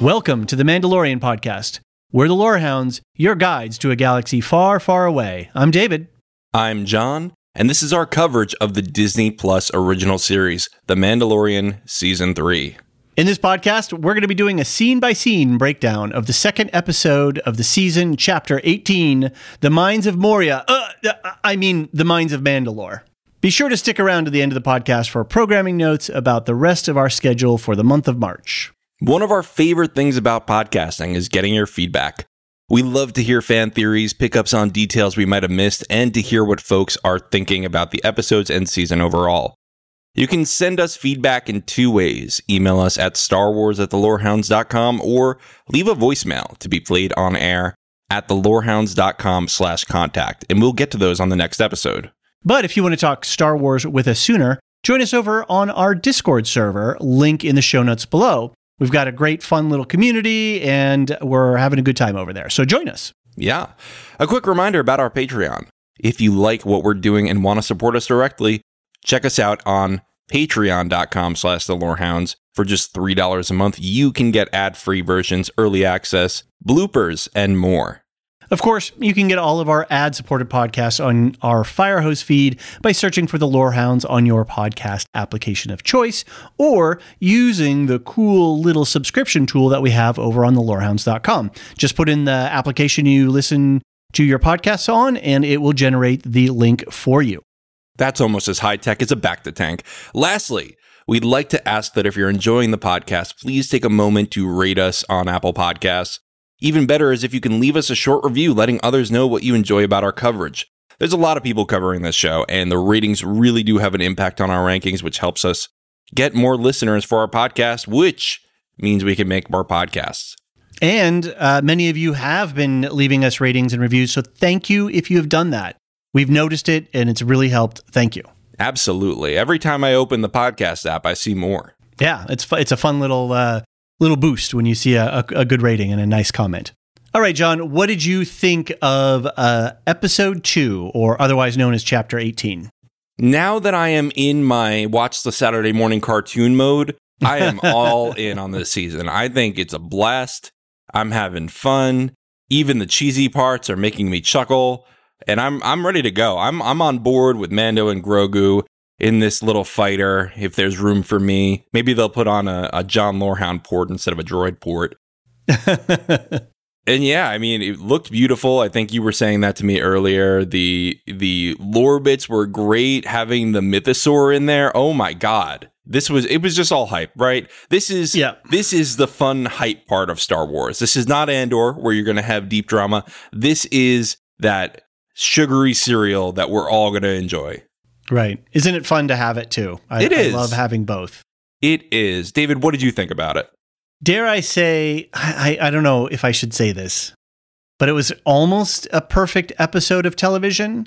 Welcome to the Mandalorian podcast. We're the Lorehounds, your guides to a galaxy far, far away. I'm David. I'm John, and this is our coverage of the Disney Plus original series, The Mandalorian Season 3. In this podcast, we're going to be doing a scene by scene breakdown of the second episode of the season, chapter 18, The Mines of Moria. Uh, I mean, The Mines of Mandalore. Be sure to stick around to the end of the podcast for programming notes about the rest of our schedule for the month of March. One of our favorite things about podcasting is getting your feedback. We love to hear fan theories, pickups on details we might have missed, and to hear what folks are thinking about the episodes and season overall. You can send us feedback in two ways. Email us at starwars at thelorehounds.com or leave a voicemail to be played on air at thelorehounds.com slash contact, and we'll get to those on the next episode. But if you want to talk Star Wars with us sooner, join us over on our Discord server, link in the show notes below. We've got a great, fun little community, and we're having a good time over there. So join us. Yeah. A quick reminder about our Patreon. If you like what we're doing and want to support us directly, check us out on patreon.com slash the lorehounds for just $3 a month you can get ad-free versions early access bloopers and more of course, you can get all of our ad supported podcasts on our Firehose feed by searching for the Lorehounds on your podcast application of choice or using the cool little subscription tool that we have over on the lorehounds.com. Just put in the application you listen to your podcasts on and it will generate the link for you. That's almost as high tech as a bacta tank. Lastly, we'd like to ask that if you're enjoying the podcast, please take a moment to rate us on Apple Podcasts. Even better is if you can leave us a short review letting others know what you enjoy about our coverage. There's a lot of people covering this show, and the ratings really do have an impact on our rankings, which helps us get more listeners for our podcast, which means we can make more podcasts. And uh, many of you have been leaving us ratings and reviews. So thank you if you have done that. We've noticed it and it's really helped. Thank you. Absolutely. Every time I open the podcast app, I see more. Yeah, it's it's a fun little uh, little boost when you see a, a, a good rating and a nice comment. All right, John, what did you think of uh, episode two, or otherwise known as chapter 18? Now that I am in my watch the Saturday morning cartoon mode, I am all in on this season. I think it's a blast. I'm having fun. Even the cheesy parts are making me chuckle, and I'm I'm ready to go. I'm I'm on board with Mando and Grogu in this little fighter if there's room for me. Maybe they'll put on a, a John Lorehound port instead of a droid port. and yeah, I mean, it looked beautiful. I think you were saying that to me earlier. The the lore bits were great. Having the mythosaur in there, oh my god, this was it was just all hype, right? This is yeah. this is the fun hype part of Star Wars. This is not Andor where you're going to have deep drama. This is that sugary cereal that we're all going to enjoy. Right. Isn't it fun to have it too? I, it is. I love having both. It is. David, what did you think about it? Dare I say, I, I don't know if I should say this, but it was almost a perfect episode of television,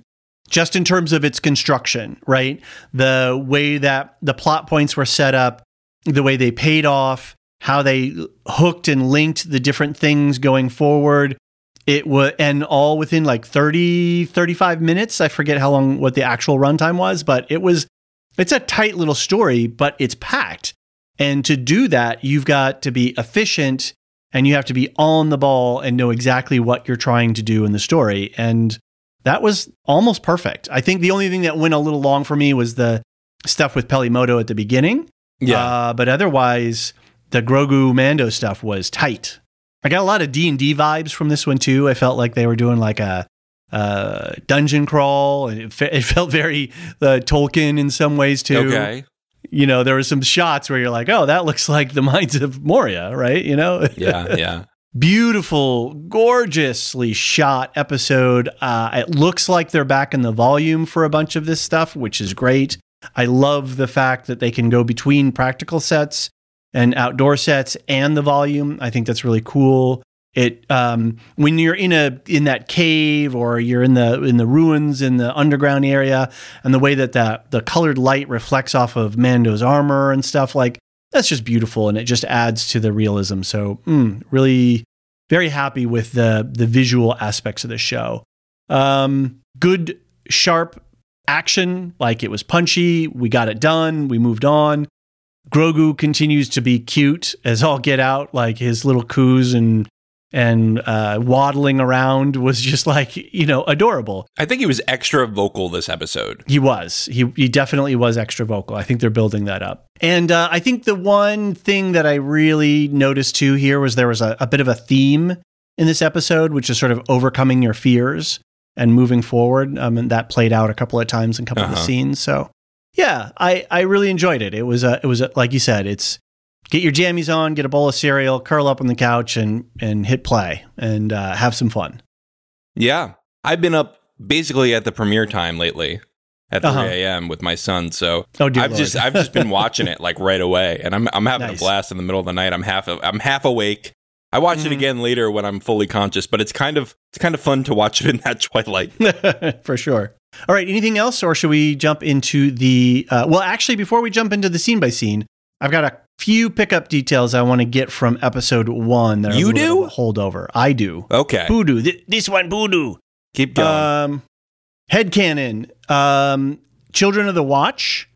just in terms of its construction, right? The way that the plot points were set up, the way they paid off, how they hooked and linked the different things going forward. It was and all within like 30 35 minutes. I forget how long what the actual runtime was but it was it's a tight little story but it's packed. And to do that you've got to be efficient and you have to be on the ball and know exactly what you're trying to do in the story. And that was almost perfect. I think the only thing that went a little long for me was the stuff with Peli Motto at the beginning. Yeah. uh, but otherwise the grogu mando stuff was tight I got a lot of D and D vibes from this one too. I felt like they were doing like a, uh dungeon crawl, and it, fe- it felt very uh, Tolkien in some ways too. okay. You know, there were some shots where you're like, "Oh, that looks like the Mines of Moria," right? You know, Yeah. Yeah. beautiful, gorgeously shot episode. Uh, it looks like they're back in the volume for a bunch of this stuff, which is great. I love the fact that they can go between practical sets and outdoor sets and the volume. I think that's really cool. It um, when you're in a in that cave or you're in the in the ruins in the underground area, and the way that the the colored light reflects off of Mando's armor and stuff like that's just beautiful, and it just adds to the realism. So mm, really, very happy with the the visual aspects of the show. Um, good, sharp action, like it was punchy. We got it done. We moved on. Grogu continues to be cute as all get out. Like his little coos and and uh, waddling around was just like you know adorable. I think he was extra vocal this episode. He was. He he definitely was extra vocal. I think they're building that up. And uh, I think the one thing that I really noticed too here was there was a, a bit of a theme in this episode, which is sort of overcoming your fears and moving forward. Um, and that played out a couple of times in a couple of the Uh-huh. scenes. So yeah, I I really enjoyed it. It was a it was a, like you said, it's get your jammies on, get a bowl of cereal, curl up on the couch, and and hit play and uh, have some fun. Yeah. I've been up basically at the premiere time lately at 3 Uh-huh. a.m. with my son. So Oh I've Lord. just I've just been watching it like right away, and I'm I'm having Nice. a blast in the middle of the night. I'm half I'm half awake. I watch it Mhm. again later when I'm fully conscious, but it's kind of it's kind of fun to watch it in that twilight. for sure. All right. Anything else, or should we jump into the? Uh, well, actually, before we jump into the scene by scene, I've got a few pickup details I want to get from episode one. That You do? a holdover. I do. Okay, Voodoo. Th- this one, voodoo. keep going. Um, headcanon. Um, Children of the Watch.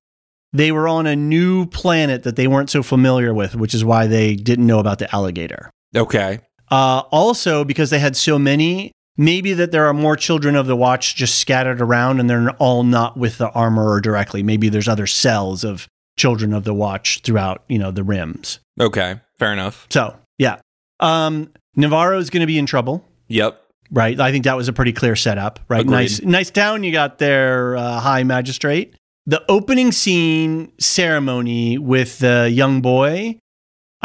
They were on a new planet that they weren't so familiar with, which is why they didn't know about the alligator. okay, Uh, also, because they had so many, maybe that there are more children of the watch just scattered around and they're all not with the armorer directly. Maybe there's other cells of children of the watch throughout, you know, the rims. okay, fair enough. So, yeah. Um, Navarro is going to be in trouble, Yep. right? I think that was a pretty clear setup, right? Agreed. Nice, nice town you got there, uh, High Magistrate. The opening scene ceremony with the young boy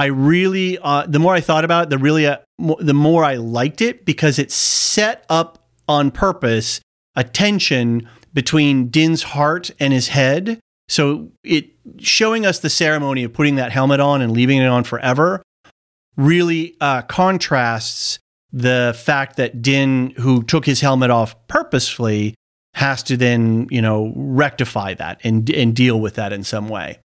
I really, uh, the more I thought about it, the really, uh, mo- the more I liked it because it set up on purpose a tension between Din's heart and his head. So it showing us the ceremony of putting that helmet on and leaving it on forever really uh, contrasts the fact that Din, who took his helmet off purposefully, has to then you know rectify that and and deal with that in some way.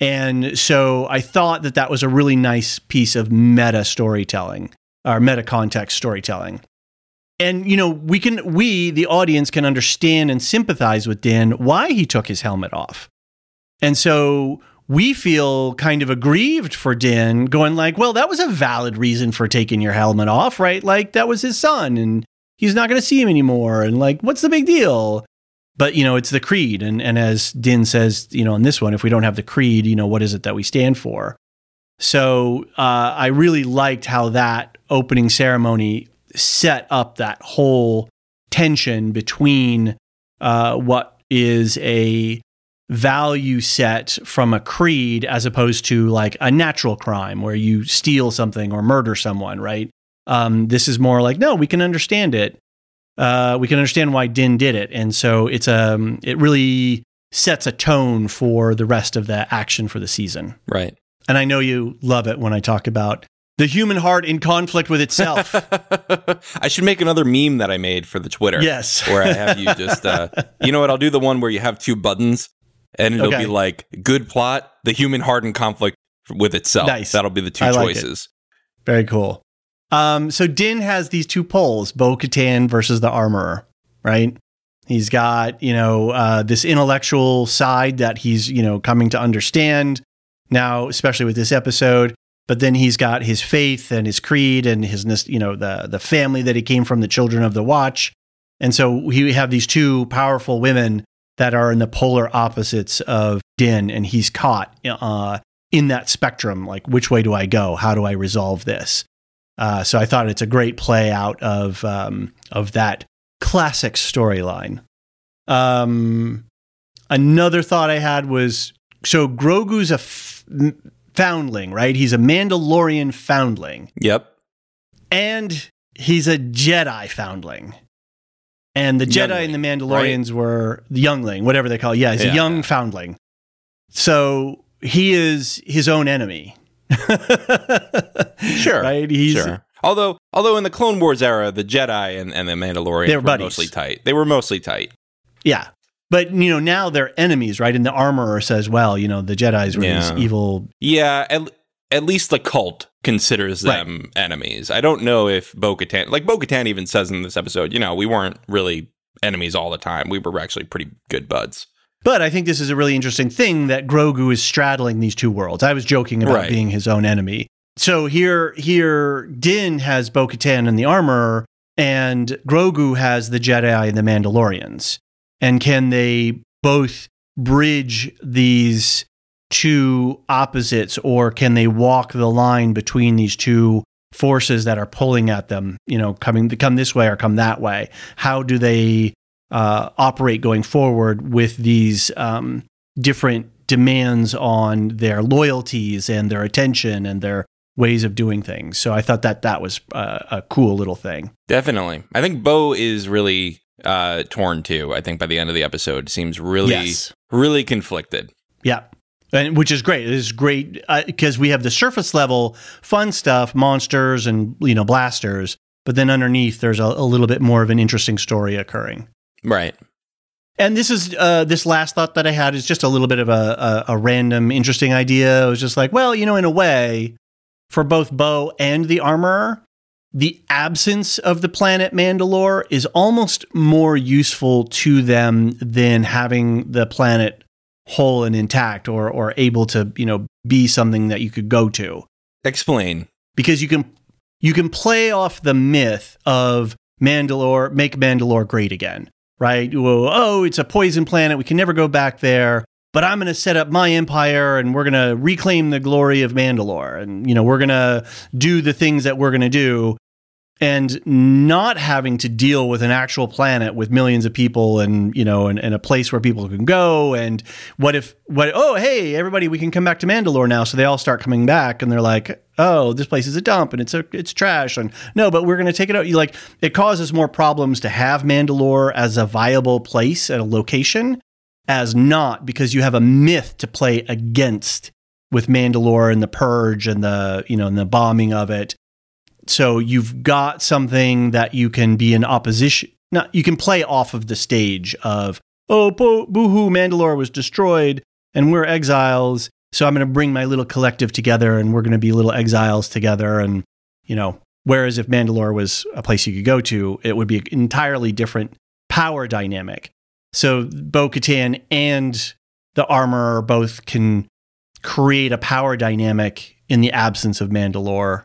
And so I thought that that was a really nice piece of meta storytelling or meta context storytelling. And you know, we can we the audience can understand and sympathize with Dan why he took his helmet off. And so we feel kind of aggrieved for Din going like, well, that was a valid reason for taking your helmet off, right? Like that was his son and he's not going to see him anymore and like what's the big deal? But you know, it's the creed and and as Din says, you know, in this one if we don't have the creed, you know, what is it that we stand for? So, uh, I really liked how that opening ceremony set up that whole tension between uh, what is a value set from a creed as opposed to like a natural crime where you steal something or murder someone, right? Um, this is more like, no, we can understand it. Uh, we can understand why Din did it. And so it's um, it really sets a tone for the rest of the action for the season. Right. And I know you love it when I talk about the human heart in conflict with itself. I should make another meme that I made for the Twitter. yes. Where I have you just, uh, you know what? I'll do the one where you have two buttons and it'll Okay. be like good plot, the human heart in conflict with itself. Nice. That'll be the two I like choices. Very cool. Um, so Din has these two poles, Bo Katan versus the armorer, right? He's got, you know, uh, this intellectual side that he's, you know, coming to understand now, especially with this episode. But then he's got his faith and his creed and his, you know, the the family that he came from, the children of the Watch. And so we have these two powerful women that are in the polar opposites of Din, and he's caught uh, in that spectrum. Like, which way do I go? How do I resolve this? Uh, so I thought it's a great play out of um, of that classic storyline. Um, another thought I had was so Grogu's a f- foundling, right? He's a Mandalorian foundling. Yep. And he's a Jedi foundling. And the Jedi youngling, and the Mandalorians right? were the youngling, whatever they call it. Yeah, he's yeah. a young foundling. So he is his own enemy. sure. Right? He's sure. Although, although in the Clone Wars era, the Jedi and, and the Mandalorian were, were mostly tight. They were mostly tight. Yeah, but you know now they're enemies, right? And the armorer says, "Well, you know the Jedi's were yeah. these evil." Yeah, at, at least the cult considers them right. enemies. I don't know if Bo Katan, like Bo Katan, even says in this episode, you know, we weren't really enemies all the time. We were actually pretty good buds. But I think this is a really interesting thing that Grogu is straddling these two worlds. I was joking about right. being his own enemy. So here, here, Din has Bo Katan and the armor, and Grogu has the Jedi and the Mandalorians. And can they both bridge these two opposites, or can they walk the line between these two forces that are pulling at them? You know, coming come this way or come that way. How do they uh, operate going forward with these um, different demands on their loyalties and their attention and their ways of doing things. So I thought that that was uh, a cool little thing. Definitely. I think Bo is really uh, torn too. I think by the end of the episode, seems really, yes. really conflicted. Yeah. And, which is great. It is great because uh, we have the surface level fun stuff, monsters and you know blasters, but then underneath there's a, a little bit more of an interesting story occurring. Right. And this is uh, this last thought that I had is just a little bit of a, a, a random, interesting idea. It was just like, well, you know, in a way, for both Bo and the armorer, the absence of the planet Mandalore is almost more useful to them than having the planet whole and intact or or able to, you know, be something that you could go to. Explain. Because you can you can play off the myth of Mandalore, make Mandalore great again, right? Well, oh, it's a poison planet. We can never go back there but I'm going to set up my empire and we're going to reclaim the glory of Mandalore. And, you know, we're going to do the things that we're going to do and not having to deal with an actual planet with millions of people and you know and, and, a place where people can go and what if what oh hey everybody we can come back to Mandalore now so they all start coming back and they're like oh this place is a dump and it's a it's trash and no but we're going to take it out you like it causes more problems to have Mandalore as a viable place at a location as not because you have a myth to play against with Mandalore and the purge and the you know and the bombing of it. So you've got something that you can be in opposition. Not you can play off of the stage of oh boo hoo Mandalore was destroyed and we're exiles. So I'm going to bring my little collective together and we're going to be little exiles together and you know whereas if Mandalore was a place you could go to, it would be an entirely different power dynamic. So Bo Katan and the armor both can create a power dynamic in the absence of Mandalore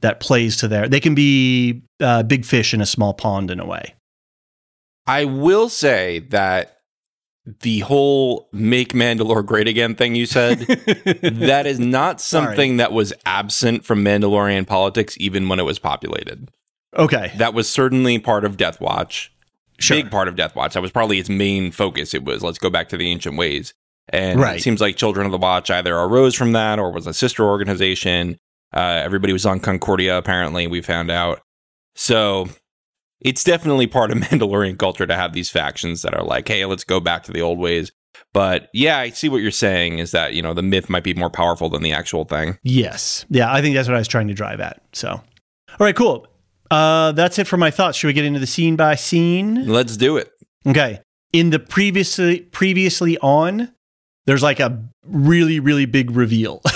that plays to their. They can be uh, big fish in a small pond in a way. I will say that the whole make Mandalore great again thing you said, that is not something Sorry. that was absent from Mandalorian politics even when it was populated. Okay. That was certainly part of Death Watch sure. big part of Death Watch. That was probably its main focus. It was let's go back to the ancient ways. And right. it seems like Children of the Watch either arose from that or was a sister organization. Uh, everybody was on Concordia, apparently, we found out. So it's definitely part of Mandalorian culture to have these factions that are like, hey, let's go back to the old ways. But yeah, I see what you're saying is that, you know, the myth might be more powerful than the actual thing. Yes. Yeah, I think that's what I was trying to drive at. So, all right, cool. Uh, that's it for my thoughts. Should we get into the scene by scene? Let's do it. Okay. In the previously previously on, there's like a really really big reveal.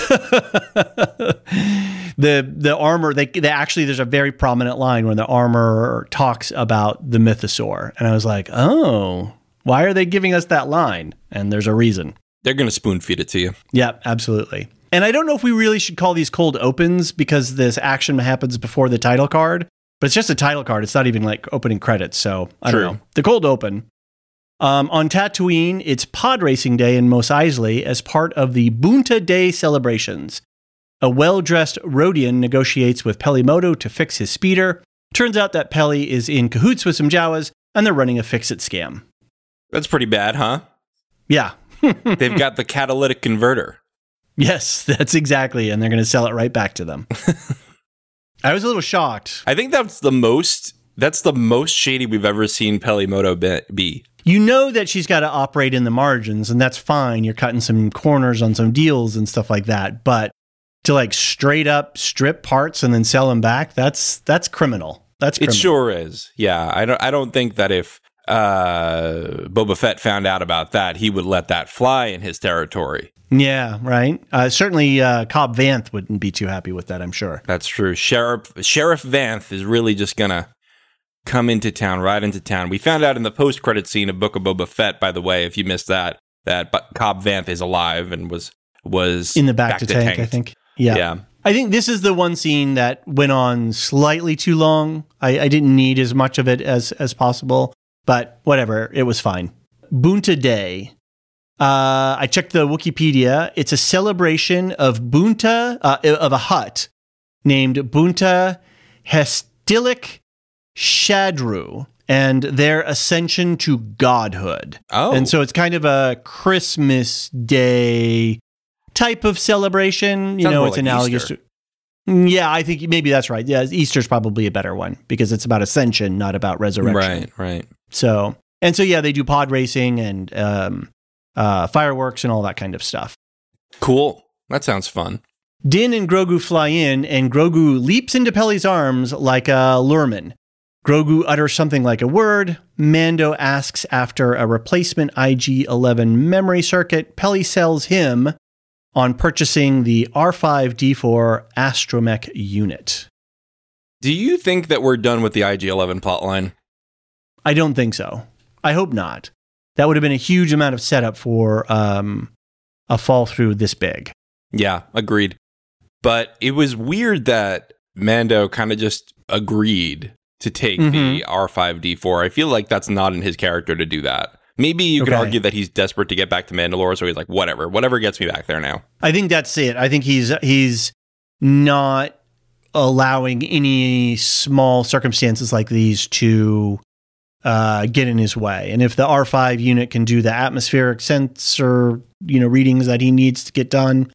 the the armor they, they actually there's a very prominent line where the armor talks about the mythosaur. And i was like oh why are they giving us that line? And there's a reason. They're going to spoon feed it to you. yeah absolutely. And i don't know if we really should call these cold opens because this action happens before the title card but it's just a title card. It's not even like opening credits so i True. don't know. The cold open. Um, on Tatooine, it's pod racing day in Mos Eisley as part of the Boonta Day celebrations. A well dressed Rodian negotiates with Peli Motto to fix his speeder. Turns out that Peli is in cahoots with some Jawas and they're running a fix it scam. That's pretty bad, huh? Yeah. They've got the catalytic converter. Yes, that's exactly. And they're going to sell it right back to them. I was a little shocked. I think that's the most. That's the most shady we've ever seen Peli Motto be. You know that she's got to operate in the margins, and that's fine. You're cutting some corners on some deals and stuff like that. But to like straight up strip parts and then sell them back, that's that's criminal. That's It sure is. Yeah, I don't. I don't think that if uh, Boba Fett found out about that, he would let that fly in his territory. Yeah, right. Uh, certainly, uh, Cobb Vanth wouldn't be too happy with that. I'm sure. That's true. Sheriff Sheriff Vanth is really just gonna come into town, ride into town. We found out in the post credit scene of Book of Boba Fett, by the way, if you missed that, that Cobb Vanth is alive and was was In the bacta tank, I think. Yeah. Yeah. I think this is the one scene that went on slightly too long. I, I didn't need as much of it as as possible, but whatever, it was fine. Boonta Day. Uh, I checked the Wikipedia. It's a celebration of Boonta uh, of a hut named Boonta Hestilic Shadru and their ascension to godhood. Oh, And so it's kind of a Christmas Day type of celebration. You Sounds know, it's like analogous Easter. to. Mm, Yeah, I think maybe that's right. Yeah, Easter's probably a better one because it's about ascension, not about resurrection. right, right. So, and so, yeah, they do pod racing and um, uh, fireworks and all that kind of stuff. Cool. That sounds fun. Din and Grogu fly in, and Grogu leaps into Peli's arms like a Lurmen. Grogu utters something like a word. Mando asks after a replacement IG 11 memory circuit. Peli sells him on purchasing the R5D4 astromech unit. Do you think that we're done with the IG-11 plotline? I don't think so. I hope not. That would have been a huge amount of setup for um, a fall through this big. Yeah, agreed. But it was weird that Mando kind of just agreed to take the R5D4. I feel like that's not in his character to do that. Maybe you could Okay. argue that he's desperate to get back to Mandalore, so he's like, whatever, whatever gets me back there now. I think that's it. I think he's he's not allowing any small circumstances like these to uh, get in his way. And if the R5 unit can do the atmospheric sensor, you know, readings that he needs to get done,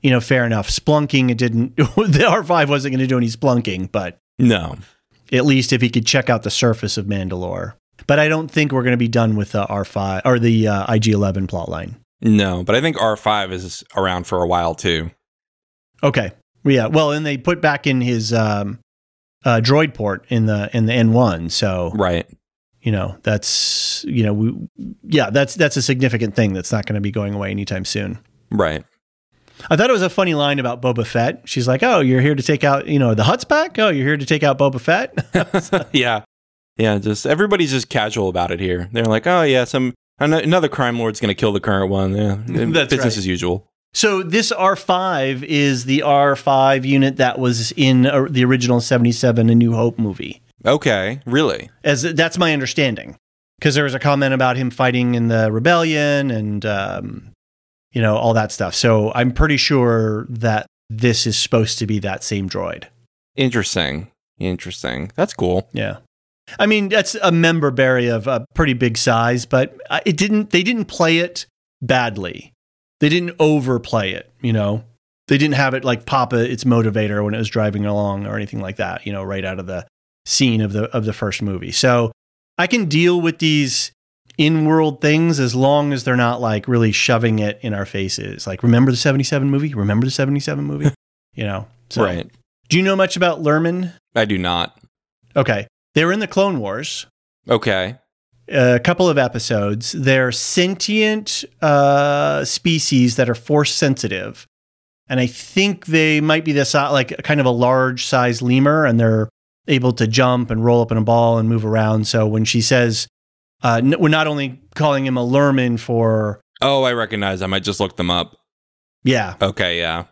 you know, fair enough. Splunking, it didn't. the R5 wasn't going to do any splunking, but No. at least if he could check out the surface of Mandalore. But I don't think we're going to be done with the R5 or the uh, IG11 plotline. No, but I think R5 is around for a while too. Okay. Yeah. Well, and they put back in his um, uh, droid port in the in the N1. So Right. you know that's you know we yeah that's that's a significant thing that's not going to be going away anytime soon. Right. I thought it was a funny line about Boba Fett. She's like, "Oh, you're here to take out you know the Hutt's back. Oh, you're here to take out Boba Fett." yeah. Yeah, just everybody's just casual about it here. They're like, "Oh yeah, some another crime lord's going to kill the current one." Yeah. That's business right. as usual. so this R5 is the R5 unit that was in uh, the original 77 A New Hope movie. Okay, really? as that's my understanding because there was a comment about him fighting in the rebellion and um, you know all that stuff so i'm pretty sure that this is supposed to be that same droid Interesting. Interesting. That's cool. yeah i mean that's a member berry of a pretty big size but uh, it didn't they didn't play it badly. They didn't overplay it you know? They didn't have it like pop a, its motivator when it was driving along or anything like that you know right out of the scene of the of the first movie. So i can deal with these in-world things as long as they're not like really shoving it in our faces. Like remember the 77 movie? Remember the 77 movie? You know so Right. do you know much about Lurmen? I do not. okay they were in the clone wars Okay. a couple of episodes. They're sentient uh, species that are force sensitive, and I think they might be this like kind of a large size lemur, and they're able to jump and roll up in a ball and move around. So when she says, uh, n- we're not only calling him a Lurmen for Oh, I recognize them. I just looked them up. yeah, Okay, yeah.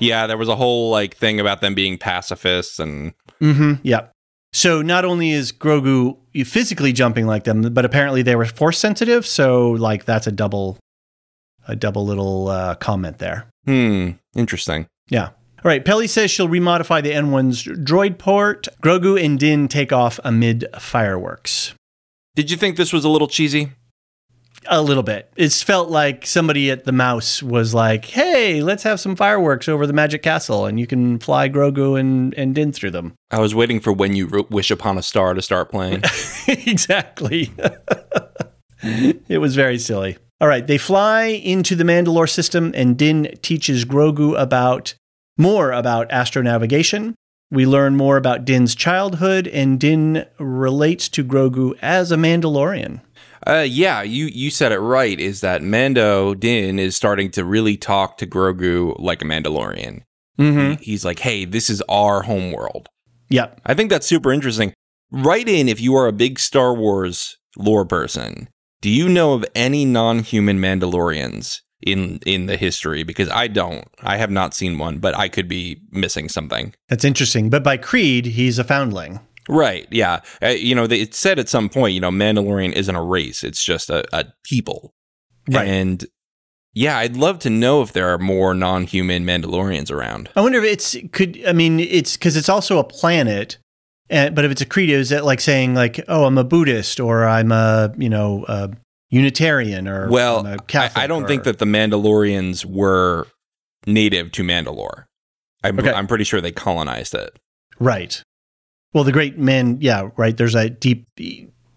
Yeah, there was a whole like thing about them being pacifists and mm-hmm, yeah. So not only is Grogu physically jumping like them, but apparently they were force sensitive. So like that's a double, a double little uh, comment there. hmm, interesting. Yeah. All right. Peli says she'll remodify the N1's droid port. Grogu and Din take off amid fireworks. Did you think this was a little cheesy? A little bit. It's felt like somebody at the mouse was like, hey, let's have some fireworks over the Magic Castle and you can fly Grogu and, and Din through them. I was waiting for when you wish upon a star to start playing. exactly. it was very silly. All right, they fly into the Mandalore system, and Din teaches Grogu about more about astronavigation. We learn more about Din's childhood, and Din relates to Grogu as a Mandalorian. Uh, yeah, you you said it right. Is that Mando Din is starting to really talk to Grogu like a Mandalorian? Mm-hmm. He's like, "Hey, this is our home world." Yep. I think that's super interesting. Write in if you are a big Star Wars lore person. Do you know of any non-human Mandalorians in in the history? Because I don't. I have not seen one, but I could be missing something. That's interesting. But by creed, he's a foundling. Right. Yeah. Uh, you know, they, it said at some point, you know, Mandalorian isn't a race; it's just a, a people. Right. And yeah, I'd love to know if there are more non-human Mandalorians around. I wonder if it's could. I mean, it's because it's also a planet. And, but if it's a creed, is it like saying like, "Oh, I'm a Buddhist," or "I'm a you know a Unitarian," or Well, I, I don't or- think that the Mandalorians were native to Mandalore. I'm, Okay. I'm pretty sure they colonized it. right. Well, the great men, yeah, right. There's a deep,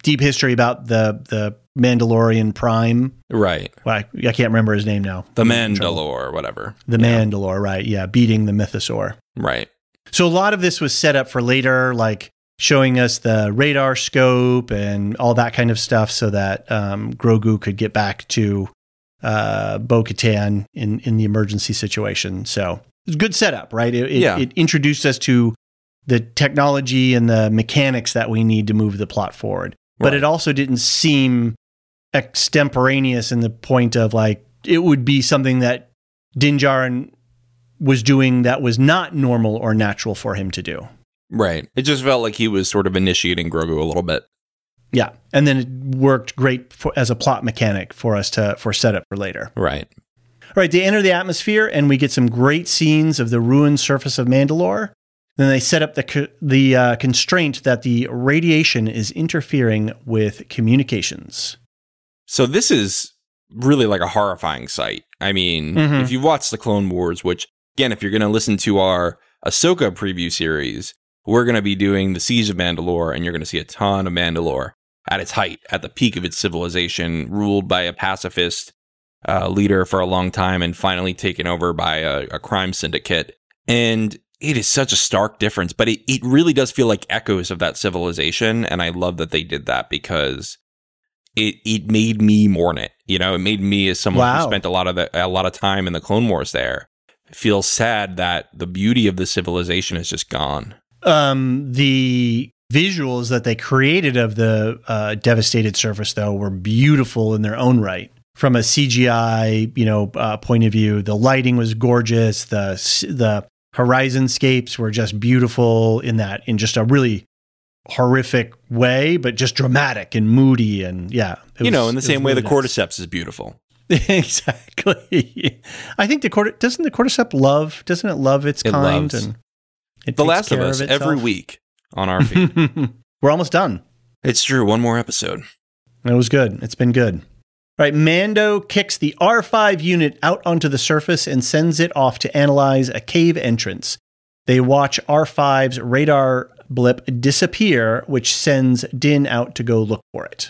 deep history about the the Mandalorian Prime. Right. Well, I, I can't remember his name now. The I'm in trouble. Mandalore or whatever. The Yeah. Mandalore, right? Yeah, beating the Mythosaur. Right. So a lot of this was set up for later, like showing us the radar scope and all that kind of stuff, so that um, Grogu could get back to uh, Bo Katan in in the emergency situation. So it's good setup, right? It, it, Yeah. it introduced us to the technology and the mechanics that we need to move the plot forward. But it also didn't seem extemporaneous in the point of like it would be something that Dinjarin was doing that was not normal or natural for him to do. Right. It just felt like he was sort of initiating Grogu a little bit. Yeah, and then it worked great for, as a plot mechanic for us to for setup for later. Right. All right, they enter the atmosphere, and we get some great scenes of the ruined surface of Mandalore. Then they set up the the uh, constraint that the radiation is interfering with communications. So this is really like a horrifying sight. I mean, Mhm. if you watch the Clone Wars, which again, if you're going to listen to our Ahsoka preview series, we're going to be doing the Siege of Mandalore, and you're going to see a ton of Mandalore at its height, at the peak of its civilization, ruled by a pacifist uh, leader for a long time, and finally taken over by a, a crime syndicate. And it is such a stark difference, but it, it really does feel like echoes of that civilization. And I love that they did that because it it made me mourn it. You know, it made me as someone Wow. who spent a lot of the, a lot of time in the Clone Wars there feel sad that the beauty of the civilization is just gone. Um, the visuals that they created of the uh, devastated surface, though, were beautiful in their own right. From a CGI, you know, uh, point of view, the lighting was gorgeous. The the horizonscapes were just beautiful in that, in just a really horrific way, but just dramatic and moody, and yeah, it you know, in the same way really the nice. cordyceps is beautiful. exactly. I think the cordy doesn't the cordyceps love doesn't it love its It kind loves. and it The Last of Us every week on our feed. We're almost done. it's true. One more episode. It was good. It's been good. Right, Mando kicks the R5 unit out onto the surface and sends it off to analyze a cave entrance. They watch R5's radar blip disappear, which sends Din out to go look for it.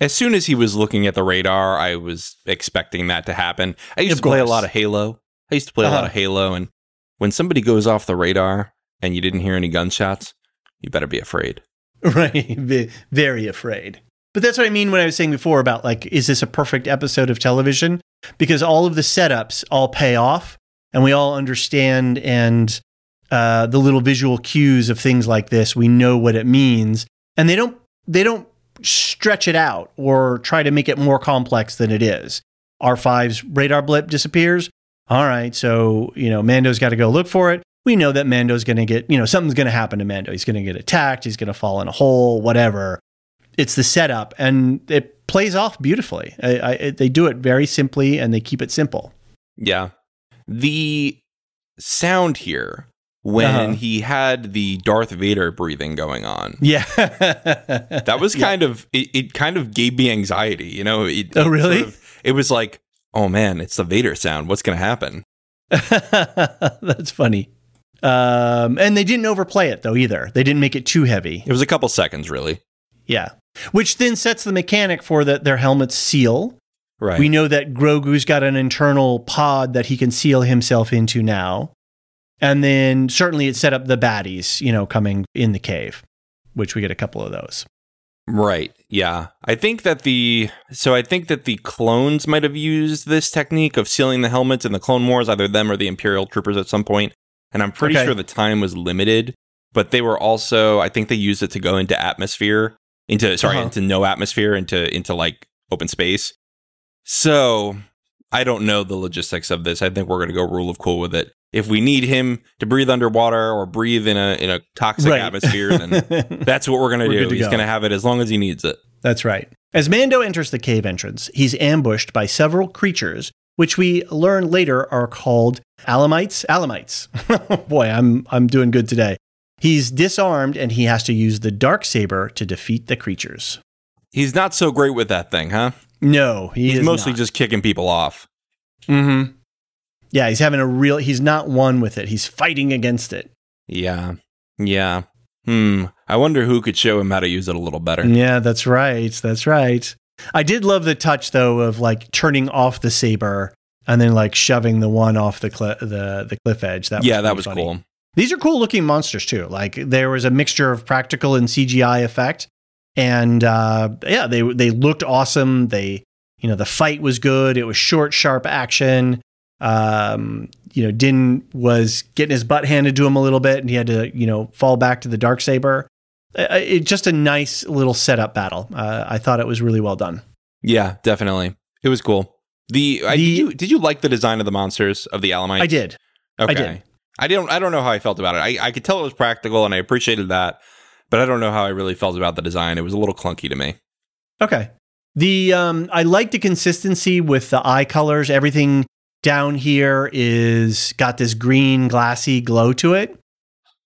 As soon as he was looking at the radar, I was expecting that to happen. I used Of to play a lot of Halo. I used to play a lot Uh-huh. of Halo, and when somebody goes off the radar and you didn't hear any gunshots, you better be afraid. Right. Very afraid. But that's what I mean when I was saying before about like, is this a perfect episode of television? Because all of the setups all pay off. and we all understand and uh, the little visual cues of things like this. We know what it means, and they don't they don't stretch it out or try to make it more complex than it is. R5's radar blip disappears. All right, so you know Mando's got to go look for it. We know that Mando's going to get you know something's going to happen to Mando. He's going to get attacked. He's going to fall in a hole. Whatever. It's the setup, and it plays off beautifully. I, I, they do it very simply, and they keep it simple. Yeah, the sound here when Uh-huh. he had the Darth Vader breathing going on. Yeah, That was kind of it, it kind of gave me anxiety, you know. It, Oh, it really? sort of- it was like, oh man, it's the Vader sound. What's going to happen? That's funny. Um, and they didn't overplay it though either. They didn't make it too heavy. It was a couple seconds, really. Yeah, which then sets the mechanic for that their helmets seal. Right. We know that Grogu's got an internal pod that he can seal himself into now. And then certainly it set up the baddies, you know, coming in the cave, which we get a couple of those. Right. Yeah. I think that the so I think that the clones might have used this technique of sealing the helmets in the Clone Wars, either them or the Imperial troopers at some point. And I'm pretty Okay. sure the time was limited, but they were also I think they used it to go into atmosphere, into sorry, Uh-huh. into no atmosphere, into into like open space. So I don't know the logistics of this. I think we're gonna go rule of cool with it. If we need him to breathe underwater or breathe in a in a toxic atmosphere, then that's what we're gonna do. He's go. gonna have it as long as he needs it. That's right. As Mando enters the cave entrance, he's ambushed by several creatures, which we learn later are called Alamites. Alamites. Boy, I'm I'm doing good today. He's disarmed and he has to use the dark saber to defeat the creatures. He's not so great with that thing, huh? No, he He's mostly not. just kicking people off. Mm-hmm. Yeah, he's having a real. He's not one with it. He's fighting against it. Yeah. Yeah. Hmm. I wonder who could show him how to use it a little better. Yeah, that's right. That's right. I did love the touch though of like turning off the saber and then like shoving the one off the cli- the the cliff edge. That was yeah, that was funny. cool. These are cool looking monsters too. Like there was a mixture of practical and CGI effect, and uh, yeah, they they looked awesome. They you know the fight was good. It was short, sharp action. Um, you know, Din was getting his butt handed to him a little bit, and he had to you know fall back to the dark saber. Uh, It, just a nice little setup battle. Uh, I thought it was really well done. Yeah, definitely. It was cool. The, I, The- did, you, did you like the design of the monsters of the Alamites? I did. Okay. did. I don't. I don't know how I felt about it. I, I could tell it was practical, and I appreciated that, but I don't know how I really felt about the design. It was a little clunky to me. Okay. The um, I like the consistency with the eye colors. Everything down here is got this green glassy glow to it,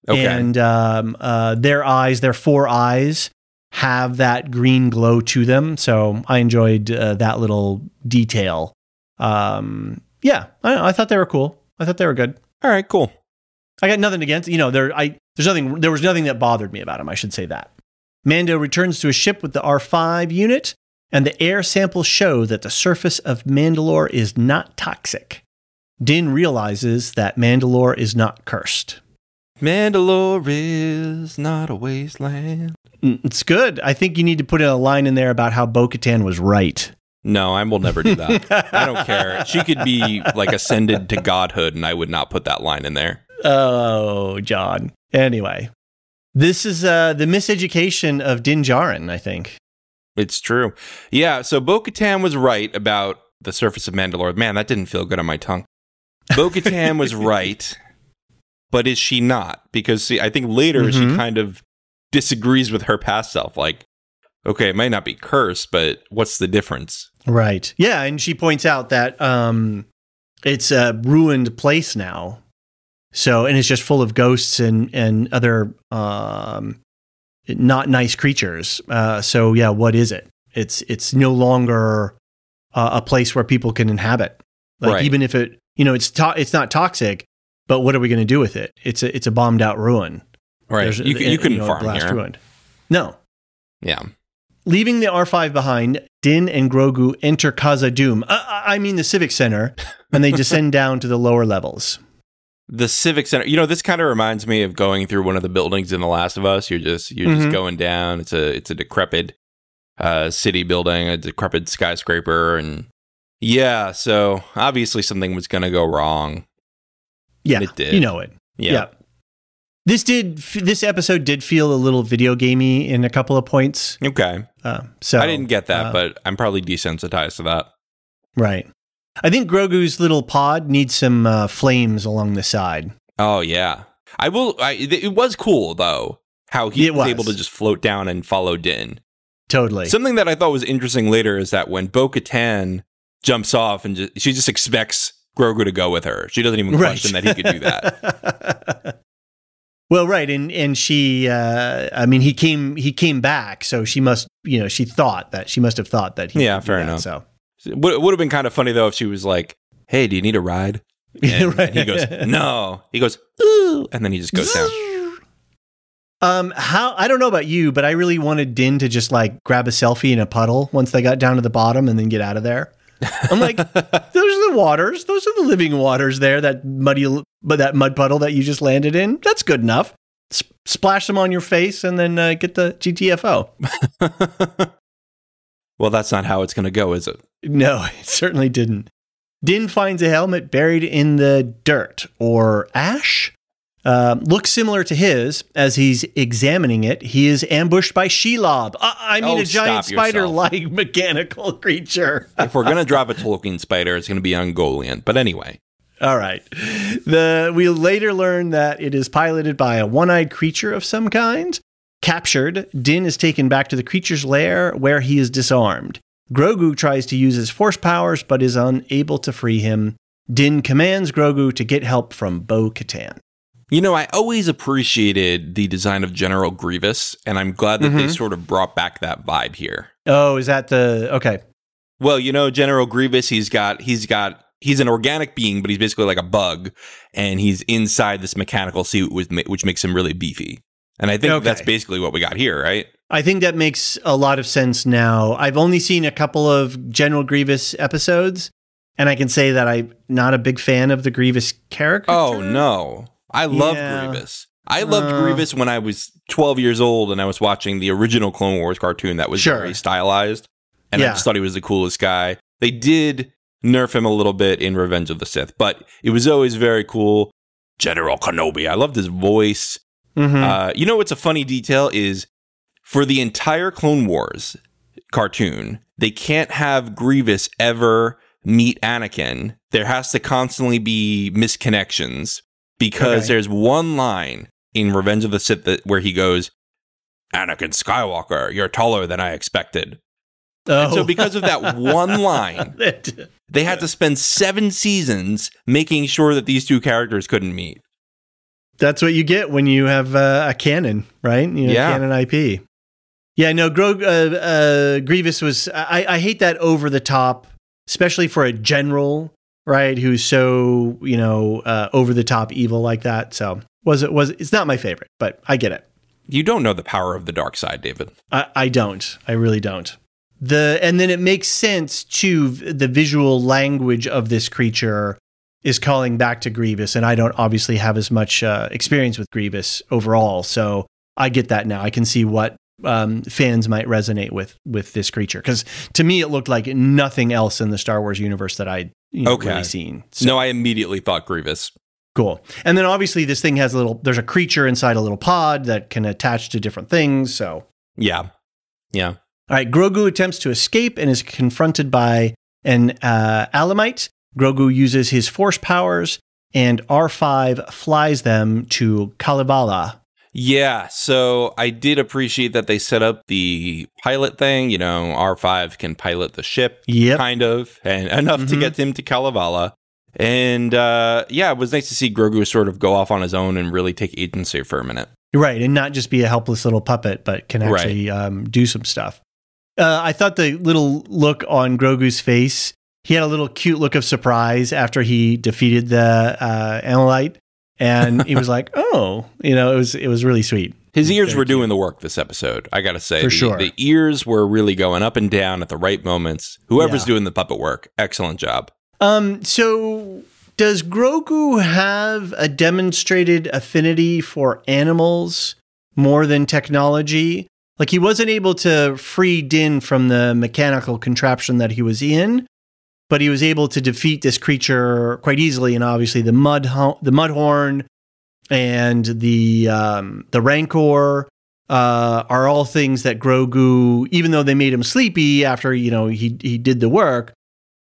Okay. and um, uh, their eyes, their four eyes, have that green glow to them. So I enjoyed uh, that little detail. Um, yeah, I, I thought they were cool. I thought they were good. All right. Cool. I got nothing against you know there I there's nothing there was nothing that bothered me about him I should say that. Mando returns to his ship with the R5 unit and the air samples show that the surface of Mandalore is not toxic. Din realizes that Mandalore is not cursed. Mandalore is not a wasteland. Mm, It's good. I think you need to put a line in there about how Bo-Katan was right. No, I will never do that. I don't care. She could be like ascended to godhood, and I would not put that line in there. Oh, John. Anyway, this is uh, the miseducation of Din Djarin, I think. It's true. Yeah, so Bo Katan was right about the surface of Mandalore. Man, that didn't feel good on my tongue. Bo Katan was right, but is she not? Because see, I think later she Mhm. kind of disagrees with her past self. Like, okay, it might not be cursed, but what's the difference? Right. Yeah, and she points out that um, it's a ruined place now. So, and it's just full of ghosts and and other um, not nice creatures. Uh, so, yeah, what is it? It's it's no longer uh, a place where people can inhabit. Like Right. even if it, you know, it's to- it's not toxic, but what are we going to do with it? It's a it's a bombed out ruin. Right. There's- You, you couldn't know, a farm blast here. ruined. No, Yeah. Leaving the R5 behind, Din and Grogu enter Khazad-dûm. Uh, I mean the Civic Center, and they descend down to the lower levels. The Civic Center. You know, this kind of reminds me of going through one of the buildings in The Last of Us. You're just you're Mhm. just going down. It's a it's a decrepit uh, city building, a decrepit skyscraper, and yeah. So obviously something was going to go wrong. Yeah, it did. You know it. Yeah. This did. This episode did feel a little video gamey in a couple of points. Okay. Uh, so I didn't get that, uh, but I'm probably desensitized to that. right. I think Grogu's little pod needs some uh, flames along the side. Oh yeah. I will. I, it was cool though how he was, was. able to just float down and follow Din. Totally. Something that I thought was interesting later is that when Bo Katan jumps off and just, she just expects Grogu to go with her. She doesn't even Right. question that he could do that. well, right, and and she, uh, I mean, he came he came back, so she must, you know, she thought that she must have thought that. He Yeah, fair that, enough. So would, it would have been kind of funny though if she was like, "Hey, do you need a ride?" And, Right. and he goes, "No." He goes, "Ooh," and then he just goes down. Um, how I don't know about you, but I really wanted Din to just like grab a selfie in a puddle once they got down to the bottom and then get out of there. I'm like, those are the waters. Those are the living waters there. That muddy, but that mud puddle that you just landed in. That's good enough. S- splash them on your face and then uh, get the GTFO. Well, that's not how it's going to go, is it? No, it certainly didn't. Din finds a helmet buried in the dirt or ash. Um, looks similar to his. As he's examining it, he is ambushed by Shelob. I, I mean, Oh, a giant spider-like mechanical creature. if we're going to drop a Tolkien spider, it's going to be Ungoliant. But anyway, All right. The we later learn that it is piloted by a one-eyed creature of some kind. Captured, Din is taken back to the creature's lair where he is disarmed. Grogu tries to use his force powers but is unable to free him. Din commands Grogu to get help from Bo Katan. you know, I always appreciated the design of General Grievous, and I'm glad that they Mhm. sort of brought back that vibe here. Oh, is that the okay? Well, you know, General Grievous, he's got he's got he's an organic being, but he's basically like a bug, and he's inside this mechanical suit, with, which makes him really beefy. And I think Okay. that's basically what we got here, right? I think that makes a lot of sense now. I've only seen a couple of General Grievous episodes, and I can say that I'm not a big fan of the Grievous character. Oh no, I love Yeah. Grievous. I loved Uh. Grievous when I was 12 years old and I was watching the original Clone Wars cartoon that was Sure. very stylized, and I just thought he was the coolest guy. They did nerf him a little bit in Revenge of the Sith, but it was always very cool. General Kenobi, I loved his voice. Mhm. Uh, you know what's a funny detail is for the entire Clone Wars cartoon, they can't have Grievous ever meet Anakin. There has to constantly be misconnections because Okay. there's one line in Revenge of the Sith that, where he goes, Anakin Skywalker, you're taller than I expected. oh. And so because of that one line, they had to spend seven seasons making sure that these two characters couldn't meet. That's what you get when you have uh, a canon, right? You know, Yeah. canon IP. Yeah, no, Gro- uh, uh, Grievous was. I, I hate that over the top, especially for a general, right? Who's so you know uh, over the top evil like that. So was it was it's not my favorite, but I get it. You don't know the power of the dark side, David. I, I don't. I really don't. The and then it makes sense to The visual language of this creature is calling back to Grievous, and I don't obviously have as much uh, experience with Grievous overall, so I get that now. I can see what um, fans might resonate with with this creature because to me it looked like nothing else in the Star Wars universe that I'd you know, Okay. really seen. So no, I immediately thought Grievous. cool. And then obviously this thing has a little. There's a creature inside a little pod that can attach to different things. So Yeah. Yeah. All right, Grogu attempts to escape and is confronted by an uh, Alamite. Grogu uses his force powers, and R5 flies them to Kalevala. Yeah, so I did appreciate that they set up the pilot thing. You know, R5 can pilot the ship, Yep. kind of, and enough to Mhm. get him to Kalevala. And uh, yeah, it was nice to see Grogu sort of go off on his own and really take agency for a minute. Right, and not just be a helpless little puppet, but can Right. actually um, do some stuff. Uh, I thought the little look on Grogu's face, he had a little cute look of surprise after he defeated the uh, Alamite, and he was like, "Oh, you know, it was it was really sweet." His ears Very were cute. doing the work this episode, I gotta say. For the, sure. The ears were really going up and down at the right moments. Whoever's Yeah. doing the puppet work, excellent job. Um, so does Grogu have a demonstrated affinity for animals more than technology? Like he wasn't able to free Din from the mechanical contraption that he was in, but he was able to defeat this creature quite easily. And obviously, the mud the mudhorn and the um, the rancor uh, are all things that Grogu, even though they made him sleepy after you know he he did the work,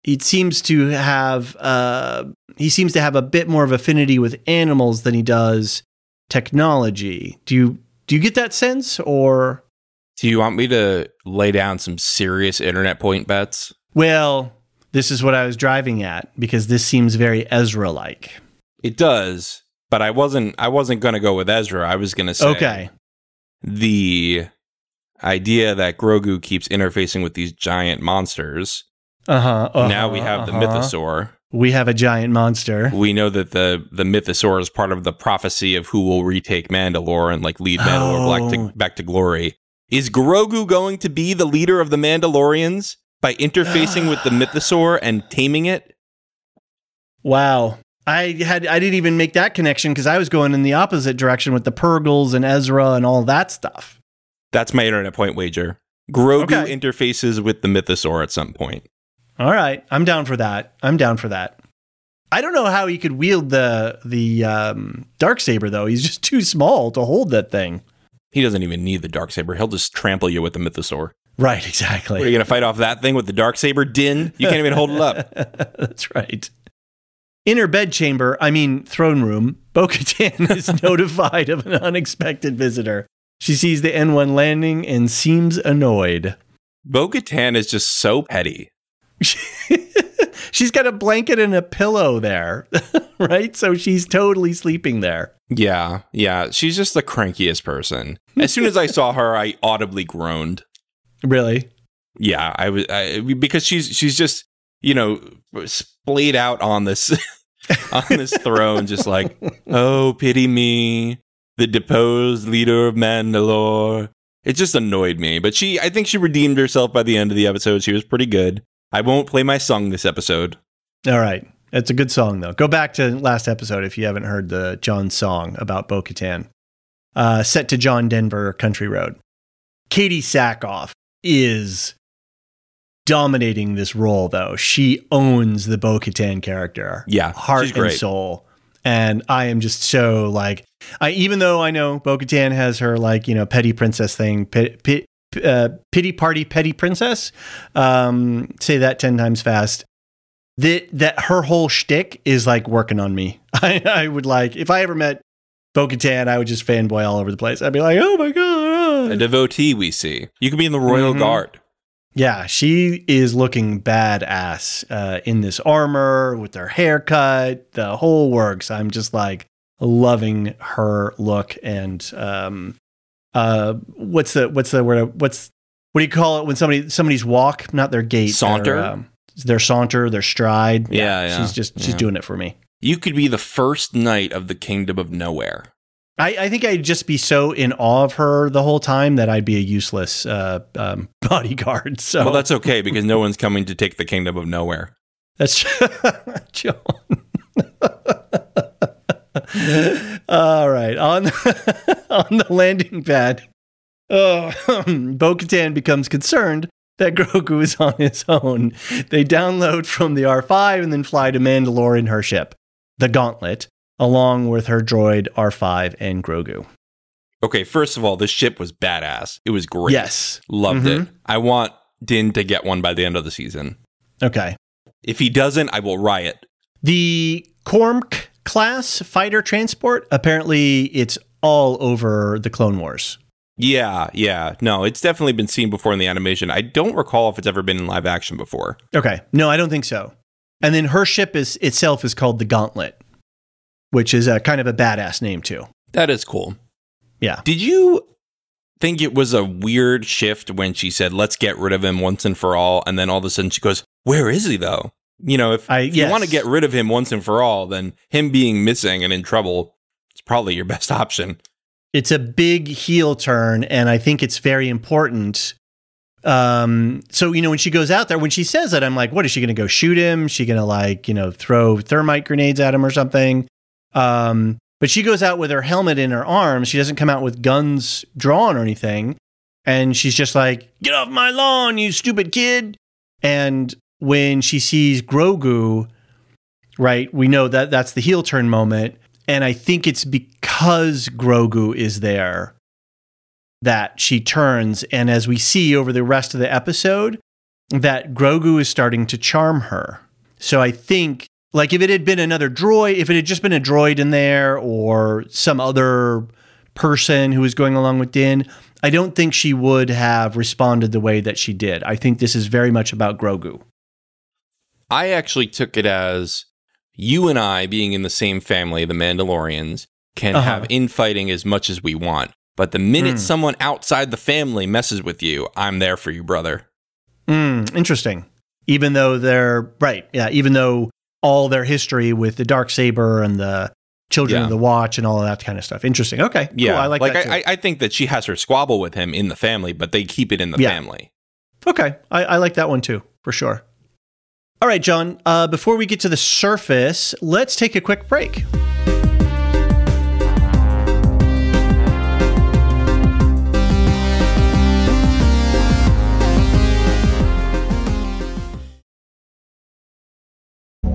it seems to have uh, he seems to have a bit more of affinity with animals than he does technology. Do you do you get that sense or? Do you want me to lay down some serious internet point bets? Well, this is what I was driving at because this seems very Ezra like. It does, but I wasn't I wasn't going to go with Ezra. I was going to say Okay. the idea that Grogu keeps interfacing with these giant monsters. Uh-huh, uh-huh. now we have the uh-huh. mythosaur. We have a giant monster. We know that the the mythosaur is part of the prophecy of who will retake Mandalore and like lead Mandalore back Oh. to back to glory. Is Grogu going to be the leader of the Mandalorians by interfacing with the mythosaur and taming it? Wow. I had I didn't even make that connection because I was going in the opposite direction with the Purrgils and Ezra and all that stuff. That's my internet point wager. Grogu Okay. interfaces with the mythosaur at some point. All right, I'm down for that. I'm down for that. I don't know how he could wield the the um, dark saber though. He's just too small to hold that thing. He doesn't even need the dark saber. He'll just trample you with the mythosaur. Right, What are you going to fight off that thing with the dark saber? Din, you can't even hold it up. That's right. In her bedchamber, I mean throne room, Bo-Katan is notified of an unexpected visitor. She sees the N1 landing and seems annoyed. Bo-Katan is just so petty. she's got a blanket and a pillow there, right? So she's totally sleeping there. Yeah, yeah. She's just the crankiest person. As soon as I saw her, I audibly groaned. Really? Yeah, I was I, because she's she's just you know splayed out on this on this throne, just like oh pity me, the deposed leader of Mandalore. It just annoyed me, but she I think she redeemed herself by the end of the episode. She was pretty good. I won't play my song this episode. All right. It's a good song, though. Go back to last episode if you haven't heard the John song about Bo Katan, uh, set to John Denver Country Road. Katee Sackhoff is dominating this role, though. She owns the Bo Katan character. Yeah, heart and soul. And I am just so like, I even though I know Bo Katan has her like you know petty princess thing, pit, pit, uh, pity party petty princess. Um, say that ten times fast. That that her whole shtick is like working on me. I, I would like if I ever met Bo Katan, I would just fanboy all over the place. I'd be like, oh my god, A devotee we see. You could be in the royal Mhm. guard. Yeah, she is looking badass uh, in this armor with her haircut, the whole works. I'm just like loving her look and um, uh, what's the what's the word? What's what do you call it when somebody somebody's walk, not their gait, Saunter? their, um, their saunter, their stride. Yeah, yeah, she's just she's yeah. doing it for me. You could be the first knight of the kingdom of nowhere. I, I think I'd just be so in awe of her the whole time that I'd be a useless uh, um, bodyguard. So Well, that's okay because no one's coming to take the kingdom of nowhere. That's John. All right, on on the landing pad, uh, Bo-Katan becomes concerned that Grogu is on his own. They download from the R5 and then fly to Mandalore in her ship, the Gauntlet, along with her droid R5 and Grogu. Okay, first of all, this ship was badass. It was great. Yes. Loved Mhm. it. I want Din to get one by the end of the season. Okay. If he doesn't, I will riot. The Kom'rk class fighter transport, apparently it's all over the Clone Wars. Yeah, yeah. No, it's definitely been seen before in the animation. I don't recall if it's ever been in live action before. Okay. No, I don't think so. And then her ship is itself is called the Gauntlet, which is a kind of a badass name too. That is cool. Yeah. Did you think it was a weird shift when she said, let's get rid of him once and for all? And then all of a sudden she goes, where is he though? You know, if, I- if you want to get rid of him once and for all, then him being missing and in trouble is probably your best option. It's a big heel turn, and I think it's very important. Um, so you know, when she goes out there, when she says that, I'm like, what is she gonna go shoot him? She gonna like, you know, throw thermite grenades at him or something? Um, but she goes out with her helmet in her arms. She doesn't come out with guns drawn or anything. And she's just like, get off my lawn, you stupid kid. And when she sees Grogu, right? We know that that's the heel turn moment. And I think it's because Grogu is there that she turns. And as we see over the rest of the episode, that Grogu is starting to charm her. So I think, like, if it had been another droid, if it had just been a droid in there or some other person who was going along with Din, I don't think she would have responded the way that she did. I think this is very much about Grogu. I actually took it as you and I being in the same family, the Mandalorians, can Uh-huh. have infighting as much as we want. But the minute Hmm. someone outside the family messes with you, I'm there for you, brother. Mm, interesting. Even though they're right, yeah. Even though all their history with the dark saber and the children Yeah. of the watch and all of that kind of stuff. Interesting. Okay, cool. Yeah, I like, that. too. I, I think that she has her squabble with him in the family, but they keep it in the Yeah. family. Okay, I, I like that one too, for sure. All right, John, uh, before we get to the surface, let's take a quick break.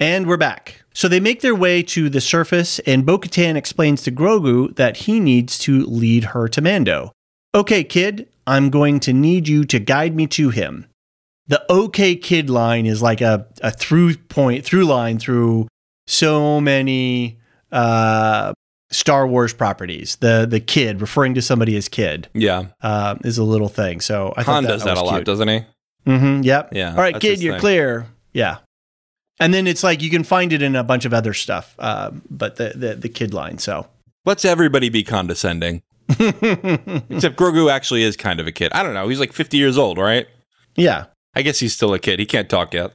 And we're back. So they make their way to the surface, and Bo Katan explains to Grogu that he needs to lead her to Mando. Okay, kid, I'm going to need you to guide me to him. The okay kid line is like a, a through point, through line through so many uh, Star Wars properties. The the kid, referring to somebody as kid, Yeah, uh, is a little thing. So I Han thought does that a was lot, doesn't he? Mm-hmm. Yep. Yeah, All right, kid, you're thing. clear. Yeah. And then it's like you can find it in a bunch of other stuff, um, but the, the the kid line. So Let's everybody be condescending. Except Grogu actually is kind of a kid. I don't know. He's like 50 years old, right? yeah, I guess he's still a kid. He can't talk yet.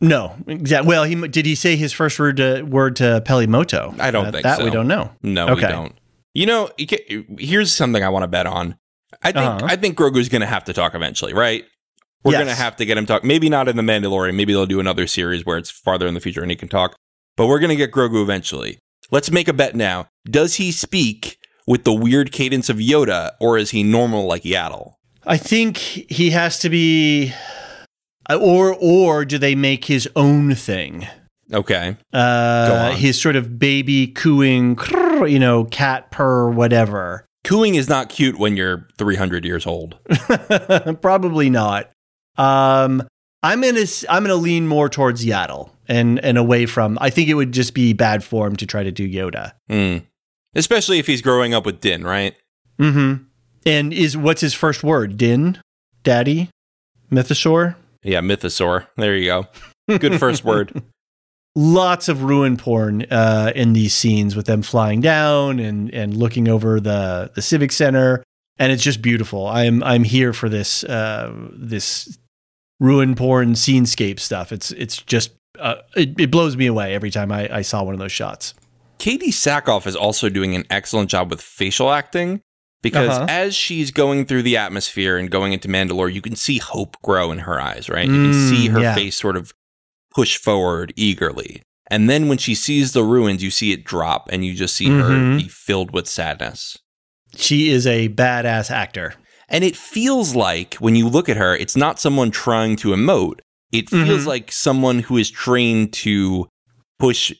no, exactly. Well, he did he say his first word to word to Peli Motto? I don't that, think that so. we don't know. No, we Okay. don't. You know, here's something I want to bet on. I think Uh-huh. I think Grogu's going to have to talk eventually, right? We're Yes. going to have to get him talk. Maybe not in the Mandalorian. Maybe they'll do another series where it's farther in the future and he can talk. But we're going to get Grogu eventually. Let's make a bet now. Does he speak with the weird cadence of Yoda, or is he normal like Yaddle? I think he has to be, or or do they make his own thing? Okay. Uh, his sort of baby cooing, you know, cat purr, whatever. Cooing is not cute when you're 300 years old. Probably not. Um, I'm gonna I'm gonna lean more towards Yaddle and and away from. I think it would just be bad form to try to do Yoda. Hmm. Especially if he's growing up with Din, right? Mm-hmm. And is what's his first word? Din, Daddy, Mythosaur. Yeah, Mythosaur. There you go. Good first word. Lots of ruin porn uh, in these scenes with them flying down and and looking over the the civic center, and it's just beautiful. I'm I'm here for this uh, this ruin porn scenescape stuff. It's it's just uh, it, it blows me away every time I, I saw one of those shots. Katee Sackhoff is also doing an excellent job with facial acting because Uh-huh. as she's going through the atmosphere and going into Mandalore, you can see hope grow in her eyes, right? you can see Mm, her yeah. face sort of push forward eagerly. And then when she sees the ruins, you see it drop and you just see her Mhm. be filled with sadness. She is a badass actor. And it feels like when you look at her, it's not someone trying to emote. It feels Mhm. like someone who is trained to push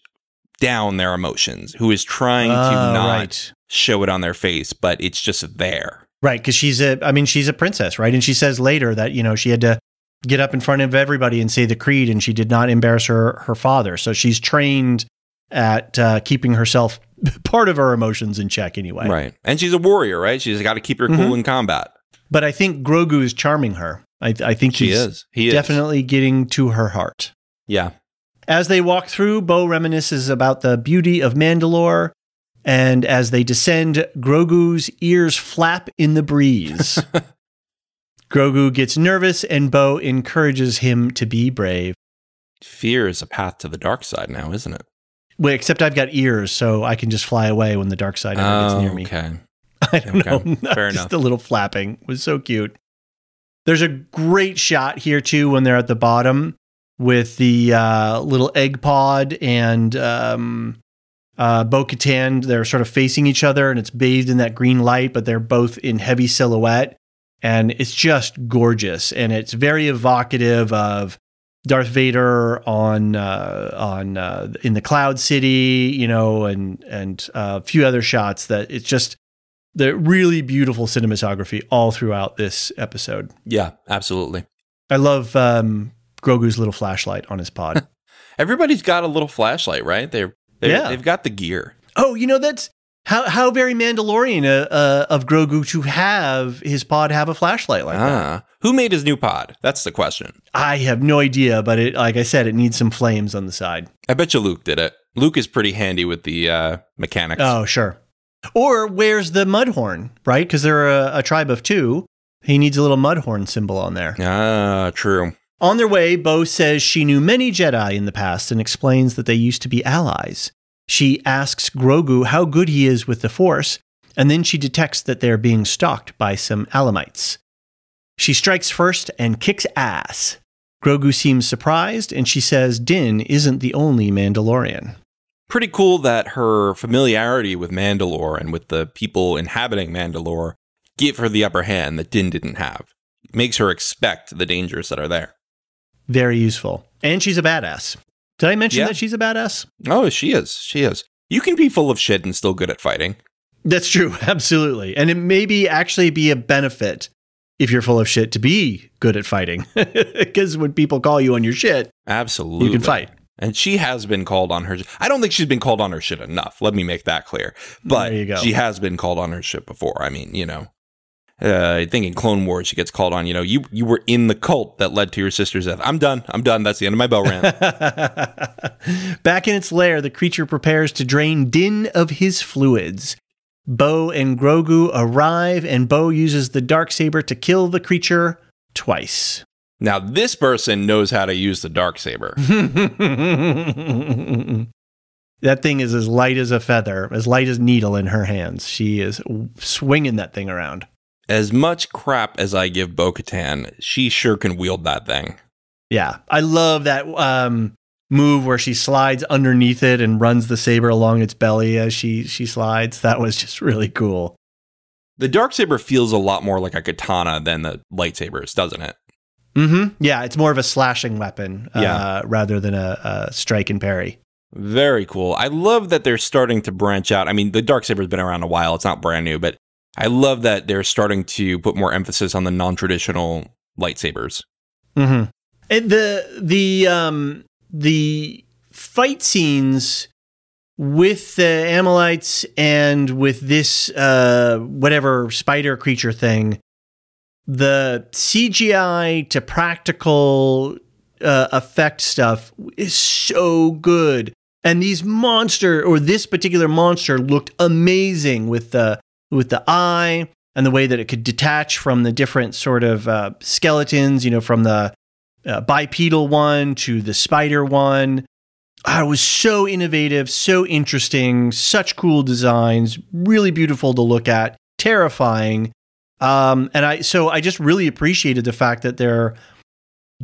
down their emotions, who is trying to Oh, not right. show it on their face, but it's just there. Right, because she's a, I mean, she's a princess, right? And she says later that you know she had to get up in front of everybody and say the creed, and she did not embarrass her her father. So she's trained at uh, keeping herself part of her emotions in check, anyway. Right. And she's a warrior, right? She's got to keep her cool Mhm. in combat. But I think Grogu is charming her. I, I think She is. He is. definitely getting to her heart. Yeah. As they walk through, Bo reminisces about the beauty of Mandalore. And as they descend, Grogu's ears flap in the breeze. Grogu gets nervous, and Bo encourages him to be brave. Fear is a path to the dark side now, isn't it? Wait, except I've got ears, so I can just fly away when the dark side ever gets near me. Oh, okay. I don't Okay, know. fair just enough. a little flapping it was so cute. There's a great shot here too when they're at the bottom with the uh, little egg pod and um, uh, Bo Katan. They're sort of facing each other and it's bathed in that green light, but they're both in heavy silhouette. And it's just gorgeous. And it's very evocative of Darth Vader on uh, on uh, in the Cloud City, you know, and and uh, a few other shots that it's just the really beautiful cinematography all throughout this episode. Yeah, absolutely. I love um, Grogu's little flashlight on his pod. Everybody's got a little flashlight, right? They're, they're Yeah. they've got the gear. oh, you know that's how how very Mandalorian uh, uh, of Grogu to have his pod have a flashlight like that. Ah, who made his new pod? That's the question. I have no idea, but it like I said, it needs some flames on the side. I bet you Luke did it. Luke is pretty handy with the uh, mechanics. Oh, sure. Or where's the mudhorn, right? Because they're a, a tribe of two. He needs a little mudhorn symbol on there. Ah, true. On their way, Bo says she knew many Jedi in the past and explains that they used to be allies. She asks Grogu how good he is with the Force, and then she detects that they're being stalked by some Alamites. She strikes first and kicks ass. Grogu seems surprised, and she says Din isn't the only Mandalorian. Pretty cool that her familiarity with Mandalore and with the people inhabiting Mandalore give her the upper hand that Din didn't have. Makes her expect the dangers that are there. Very useful. And she's a badass. Did I mention Yeah. that she's a badass? Oh, she is. She is. You can be full of shit and still good at fighting. That's true, absolutely. And it may be actually be a benefit if you're full of shit to be good at fighting. Because when people call you on your shit, Absolutely. you can fight. And she has been called on her. I don't think she's been called on her shit enough. Let me make that clear. But There you go. she has been called on her shit before. I mean, you know, uh, I think in Clone Wars she gets called on. You know, you you were in the cult that led to your sister's death. I'm done. I'm done. That's the end of my bell rant. Back in its lair, the creature prepares to drain Din of his fluids. Bo and Grogu arrive, and Bo uses the dark saber to kill the creature twice. Now this person knows how to use the dark saber. that thing is as light as a feather, as light as needle in her hands. She is swinging that thing around. As much crap as I give Bo-Katan, she sure can wield that thing. Yeah, I love that um, move where she slides underneath it and runs the saber along its belly as she she slides. That was just really cool. The dark saber feels a lot more like a katana than the lightsabers, doesn't it? Mm-hmm. Yeah, it's more of a slashing weapon, Yeah. uh, rather than a, a strike and parry. Very cool. I love that they're starting to branch out. I mean, the dark saber's been around a while; it's not brand new, but I love that they're starting to put more emphasis on the non-traditional lightsabers. Mm-hmm. And the the um the fight scenes with the Amalekites and with this uh whatever spider creature thing, the CGI to practical uh, effect stuff is so good. And these monster or this particular monster looked amazing with the with the eye and the way that it could detach from the different sort of uh, skeletons, you know, from the uh, bipedal one to the spider one. Ah, it was so innovative, so interesting, such cool designs, really beautiful to look at, terrifying. Um, and I so I just really appreciated the fact that they're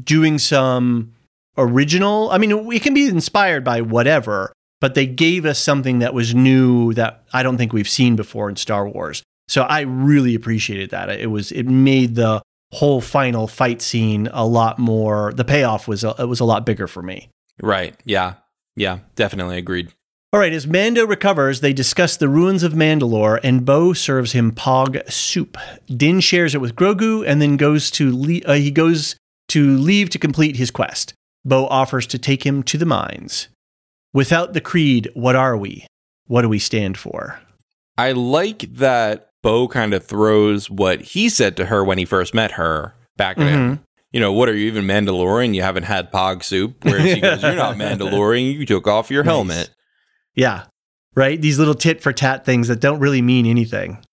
doing some original. I mean, it can be inspired by whatever, but they gave us something that was new that I don't think we've seen before in Star Wars. So I really appreciated that. It was it made the whole final fight scene a lot more. The payoff was a, it was a lot bigger for me. Right? Yeah. Yeah. Definitely agreed. All right, as Mando recovers, they discuss the ruins of Mandalore, and Bo serves him Pog soup. Din shares it with Grogu, and then goes to le- uh, he goes to leave to complete his quest. Bo offers to take him to the mines. Without the creed, what are we? What do we stand for? I like that Bo kind of throws what he said to her when he first met her back at him. You know, what are you even Mandalorian? You haven't had Pog soup. Whereas he goes, You're not Mandalorian. You took off your Nice. helmet. Yeah. Right? These little tit for tat things that don't really mean anything.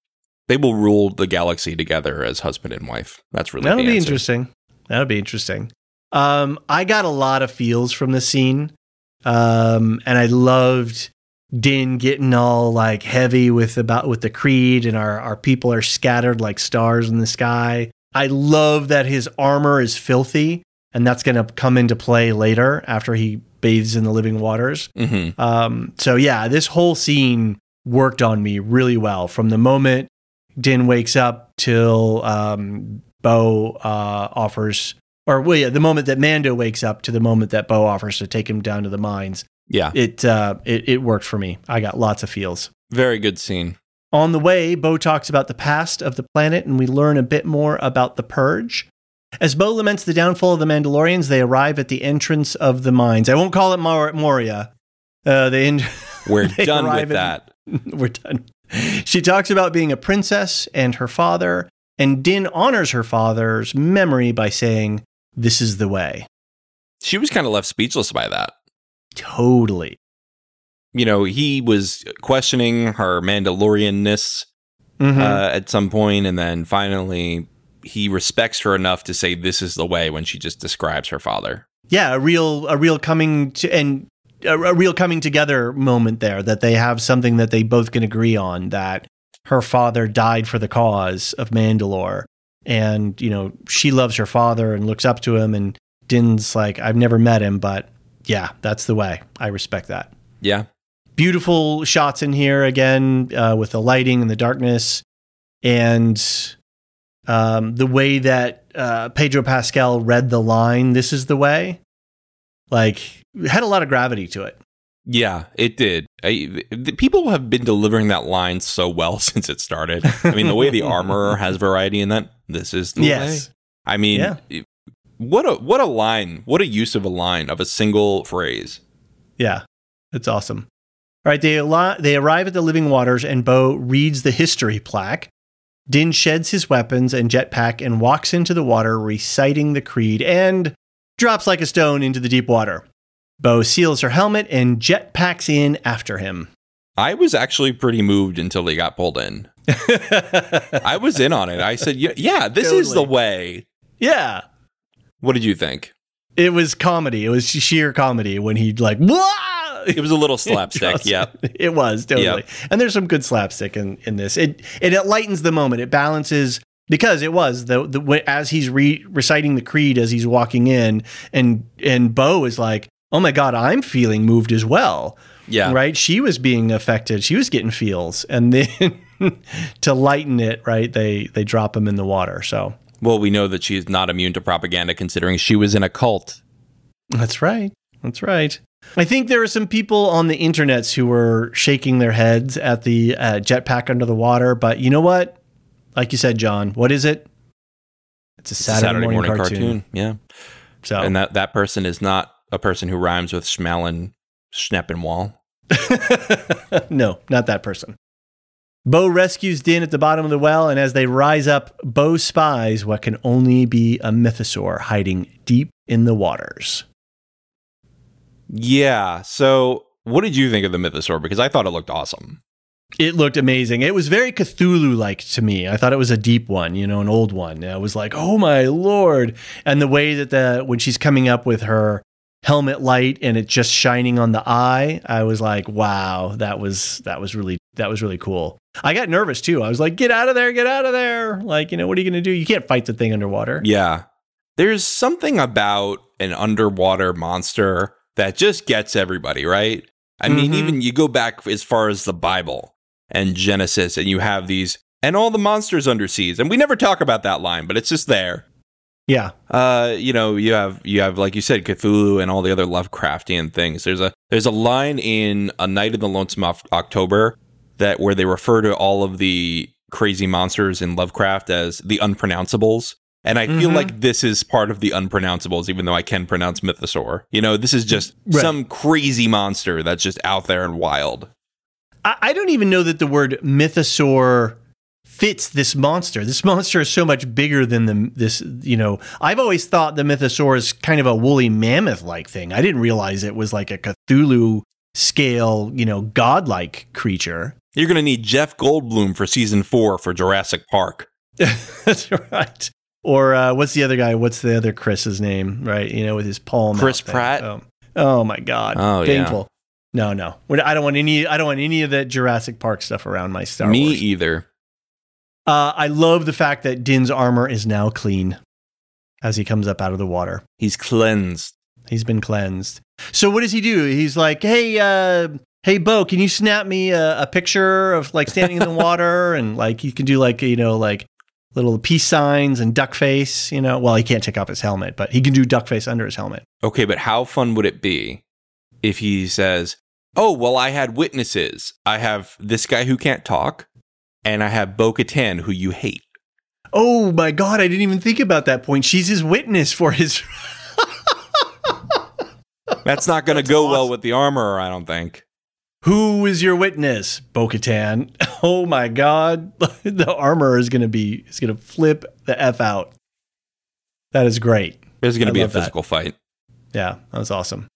They will rule the galaxy together as husband and wife. That's really That'll be answer. interesting. That'll be interesting. Um, I got a lot of feels from the scene. Um, and I loved Din getting all like heavy with about with the creed and our, our people are scattered like stars in the sky. I love that his armor is filthy and that's gonna come into play later after he bathes in the living waters. hmm Um, so yeah, this whole scene worked on me really well from the moment Din wakes up till um, Bo uh, offers, or well, yeah, the moment that Mando wakes up to the moment that Bo offers to take him down to the mines. Yeah. It uh, it it worked for me. I got lots of feels. Very good scene. On the way, Bo talks about the past of the planet, and we learn a bit more about the Purge. As Bo laments the downfall of the Mandalorians, they arrive at the entrance of the mines. I won't call it Mor- Moria. Uh, they en- We're They done with at- that. We're done. She talks about being a princess and her father, and Din honors her father's memory by saying, This is the way. She was kind of left speechless by that. Totally. You know, he was questioning her Mandalorianness Mhm. uh, at some point, and then finally he respects her enough to say, "This is the way." When she just describes her father. yeah, a real, a real coming to, and a, a real coming together moment there that they have something that they both can agree on that her father died for the cause of Mandalore. And, you know, she loves her father and looks up to him. And Din's like, I've never met him, but yeah, that's the way. I respect that. Yeah, beautiful shots in here again uh, with the lighting and the darkness and um, the way that uh, pedro pascal read the line this is the way like had a lot of gravity to it yeah, it did. I, the people have been delivering that line so well since it started. I mean, the way the armorer has variety in that. This is the yes way. I mean, Yeah. what a what a line! What a use of a line of a single phrase. yeah it's awesome all right they, al- they arrive at the living waters and bo reads the history plaque din sheds his weapons and jetpack and walks into the water reciting the creed and drops like a stone into the deep water bo seals her helmet and jetpacks in after him I was actually pretty moved until he got pulled in. I was in on it. I said, "Yeah, yeah this is the way." yeah What did you think? It was comedy it was sheer comedy when he like Wah! It was a little slapstick. Yeah, it was totally. Yep. And there's some good slapstick in, in this. It, it it lightens the moment. It balances because it was the the as he's re, reciting the creed as he's walking in, and and Bo is like, oh my god, I'm feeling moved as well. yeah. Right? She was being affected. She was getting feels, and then to lighten it, right? They they drop him in the water. So Well, we know that she's not immune to propaganda, considering she was in a cult. That's right. That's right. I think there are some people on the internets who were shaking their heads at the uh, jetpack under the water, but you know what? Like you said, John, what is it? It's a It's a Saturday, morning, cartoon. Yeah, So and that that person is not a person who rhymes with Schmellen, Schneppenwall. no, not that person. Bo rescues Din at the bottom of the well, and as they rise up, Bo spies what can only be a mythosaur hiding deep in the waters. Yeah. So, what did you think of the Mythosaur? Because I thought it looked awesome. It looked amazing. It was very Cthulhu like to me. I thought it was a deep one, you know, an old one. I was like, oh my lord. And the way that the when she's coming up with her helmet light and it just shining on the eye, I was like, wow, that was that was really that was really cool. I got nervous too. I was like, get out of there, get out of there. Like, you know, what are you gonna do? You can't fight the thing underwater. Yeah. There's something about an underwater monster that just gets everybody, right? I mean, Mhm. even you go back as far as the Bible and Genesis, and you have these, and all the monsters under seas. And we never talk about that line, but it's just there. Yeah. Uh, you know, you have you have like you said, Cthulhu and all the other Lovecraftian things. There's a there's a line in A Night in the Lonesome Oc- October that where they refer to all of the crazy monsters in Lovecraft as the unpronounceables. And I feel Mhm. like this is part of the unpronounceables, even though I can pronounce Mythosaur. You know, this is just Right. some crazy monster that's just out there and wild. I, I don't even know that the word mythosaur fits this monster. This monster is so much bigger than the this. You know, I've always thought the Mythosaur is kind of a woolly mammoth like thing. I didn't realize it was like a Cthulhu scale, you know, godlike creature. You're going to need Jeff Goldblum for season four for Jurassic Park. That's right. Or uh, what's the other guy? What's the other Chris's name? Right, you know, with his palm. Chris. Pratt? Oh, oh my God. Oh, yeah. painful. No, no. I don't want any. I don't want any of that Jurassic Park stuff around my Star Me Wars. either. Uh, I love the fact that Din's armor is now clean as he comes up out of the water. He's cleansed. He's been cleansed. So what does he do? He's like, hey, uh, hey, Bo, can you snap me a, a picture of like standing in the water and like you can do like you know like little peace signs and duck face. You know, well he can't take off his helmet, but he can do duck face under his helmet. Okay, but how fun would it be if he says, Oh, well, I had witnesses. I have this guy who can't talk, and I have Bo Katan, who you hate. Oh my God, I didn't even think about that point. She's his witness for his. That's not going to go well with the armor, I don't think. Who is your witness, Bo Katan? Oh my God, the armor is gonna be is gonna flip the f out. That is great. There's going to be a love that. physical fight. Yeah, that was awesome.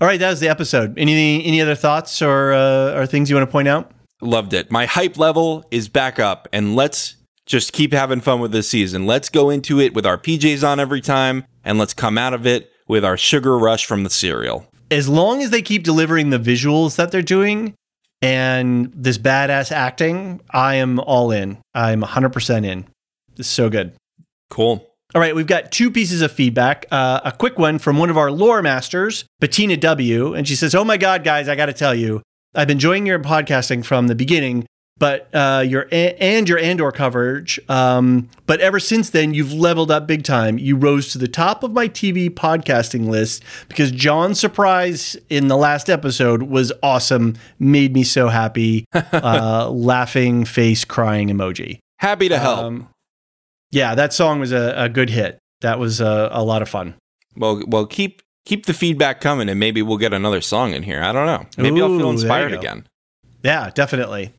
All right, that was the episode. Any any other thoughts or uh, or things you want to point out? Loved it. My hype level is back up, and let's just keep having fun with this season. Let's go into it with our PJs on every time, and let's come out of it with our sugar rush from the cereal. As long as they keep delivering the visuals that they're doing and this badass acting, I am all in. I'm 100% in. It's so good. Cool. All right, we've got two pieces of feedback. Uh, a quick one from one of our lore masters, Bettina W. And she says, Oh my God, guys, I got to tell you, I've been enjoying your podcasting from the beginning, but uh, your and your Andor coverage. Um, but ever since then, you've leveled up big time. You rose to the top of my TV podcasting list because John's surprise in the last episode was awesome. Made me so happy. uh, laughing face crying emoji. Happy to help. Um, yeah, that song was a, a good hit. That was a, a lot of fun. well, well, keep keep the feedback coming, and maybe we'll get another song in here. I don't know. Maybe I'll feel inspired again. Yeah, definitely.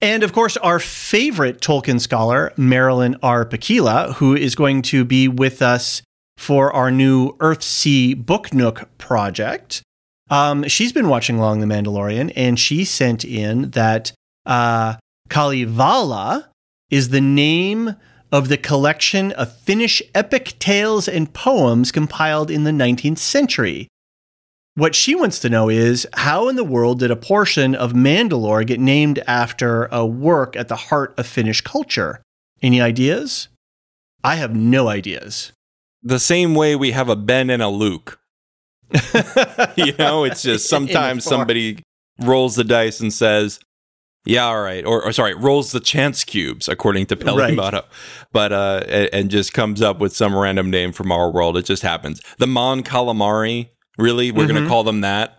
And of course, our favorite Tolkien scholar, Marilyn R. Pukkila, who is going to be with us for our new Earthsea Book Nook project. Um, she's been watching along The Mandalorian, and she sent in that uh, Kalevala is the name of the collection of Finnish epic tales and poems compiled in the 19th century. What she wants to know is how in the world did a portion of Mandalore get named after a work at the heart of Finnish culture? Any ideas? I have no ideas. The same way we have a Ben and a Luke. you know, it's just sometimes somebody rolls the dice and says, "Yeah, all right," or, or sorry, rolls the chance cubes according to Peli Right. But uh, and, and just comes up with some random name from our world. It just happens. The Mon Calamari, really, we're Mm-hmm. gonna call them that.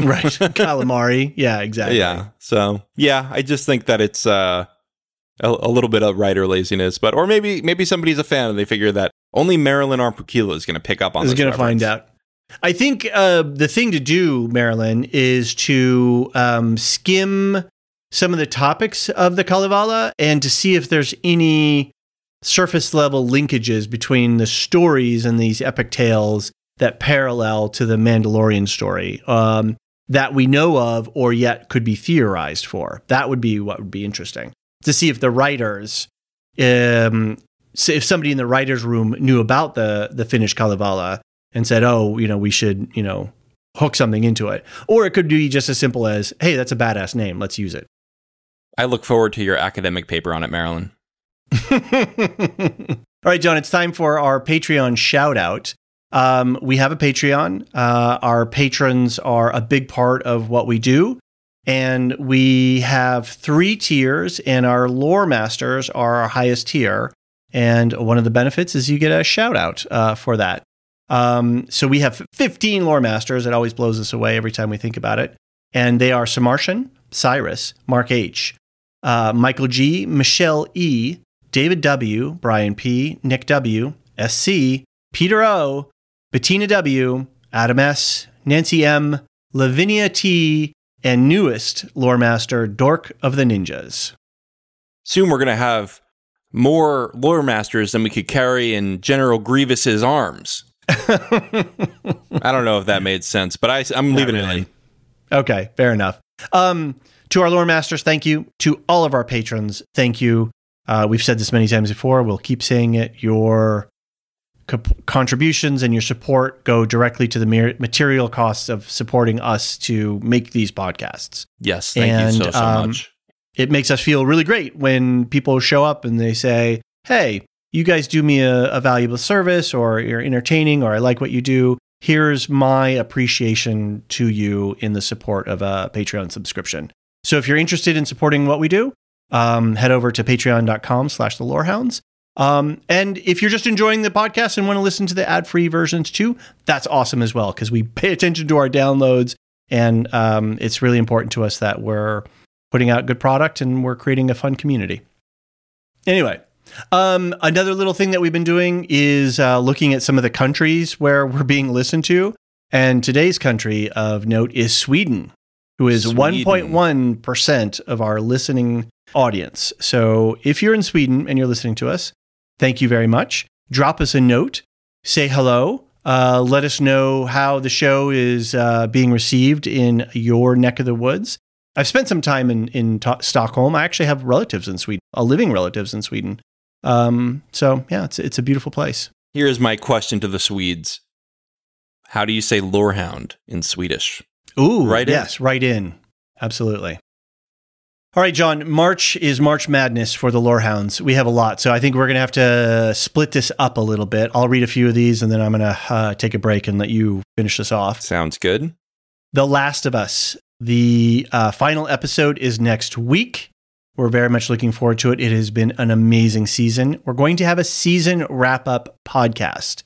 right. Calamari. Yeah, exactly. Yeah. So yeah, I just think that it's uh, a, a little bit of writer laziness, but or maybe maybe somebody's a fan and they figure that only Marilyn R. Pukkila is going to pick up on. is this going to find out. I think uh, the thing to do, Marilyn, is to um, skim some of the topics of the Kalevala and to see if there's any surface level linkages between the stories and these epic tales that parallel to the Mandalorian story um, that we know of or yet could be theorized for. That would be what would be interesting to see if the writers, um, if somebody in the writers' room knew about the the Finnish Kalevala and said, "Oh, you know, we should, you know, hook something into it," or it could be just as simple as, "Hey, that's a badass name. Let's use it." I look forward to your academic paper on it, Marilyn. All right, John, it's time for our Patreon shout out. Um, we have a Patreon. Uh, our patrons are a big part of what we do. And we have three tiers, and our lore masters are our highest tier. And one of the benefits is you get a shout out uh, for that. Um, so we have 15 lore masters. It always blows us away every time we think about it. And they are Samartian, Cyrus, Mark H., uh, Michael G., Michelle E., David W., Brian P., Nick W., SC, Peter O., Bettina W., Adam S., Nancy M., Lavinia T., and newest lore master, Dork of the Ninjas. soon we're going to have more lore masters than we could carry in General Grievous's arms. I don't know if that made sense, but I, I'm leaving really. it in. Okay, fair enough. Um, to our lore masters, thank you. To all of our patrons, thank you. Uh, we've said this many times before. We'll keep saying it. Your co- contributions and your support go directly to the material costs of supporting us to make these podcasts. Yes, thank And, you so, so um, much. It makes us feel really great when people show up and they say, Hey, you guys do me a, a valuable service, or you're entertaining, or I like what you do. Here's my appreciation to you in the support of a Patreon subscription. So if you're interested in supporting what we do, um, head over to patreon.com slash the lorehounds. Um, and if you're just enjoying the podcast and want to listen to the ad-free versions too, that's awesome as well because we pay attention to our downloads and um, it's really important to us that we're putting out good product and we're creating a fun community. Anyway, um, another little thing that we've been doing is uh, looking at some of the countries where we're being listened to. And today's country of note is Sweden, who is Sweden. 1.1% of our listening audience. So if you're in Sweden and you're listening to us, thank you very much. Drop us a note, say hello. Uh, let us know how the show is uh, being received in your neck of the woods. I've spent some time in in to- Stockholm. I actually have relatives in Sweden, uh, living relatives in Sweden. Um, so yeah, it's it's a beautiful place. Here's my question to the Swedes. How do you say lorehound in Swedish? Ooh, Right in. yes, right in, absolutely. All right, John. March is March Madness for the Lorehounds. We have a lot, so I think we're going to have to split this up a little bit. I'll read a few of these, and then I'm going to uh, take a break and let you finish this off. Sounds good. The Last of Us. The uh, final episode is next week. We're very much looking forward to it. It has been an amazing season. We're going to have a season wrap up podcast,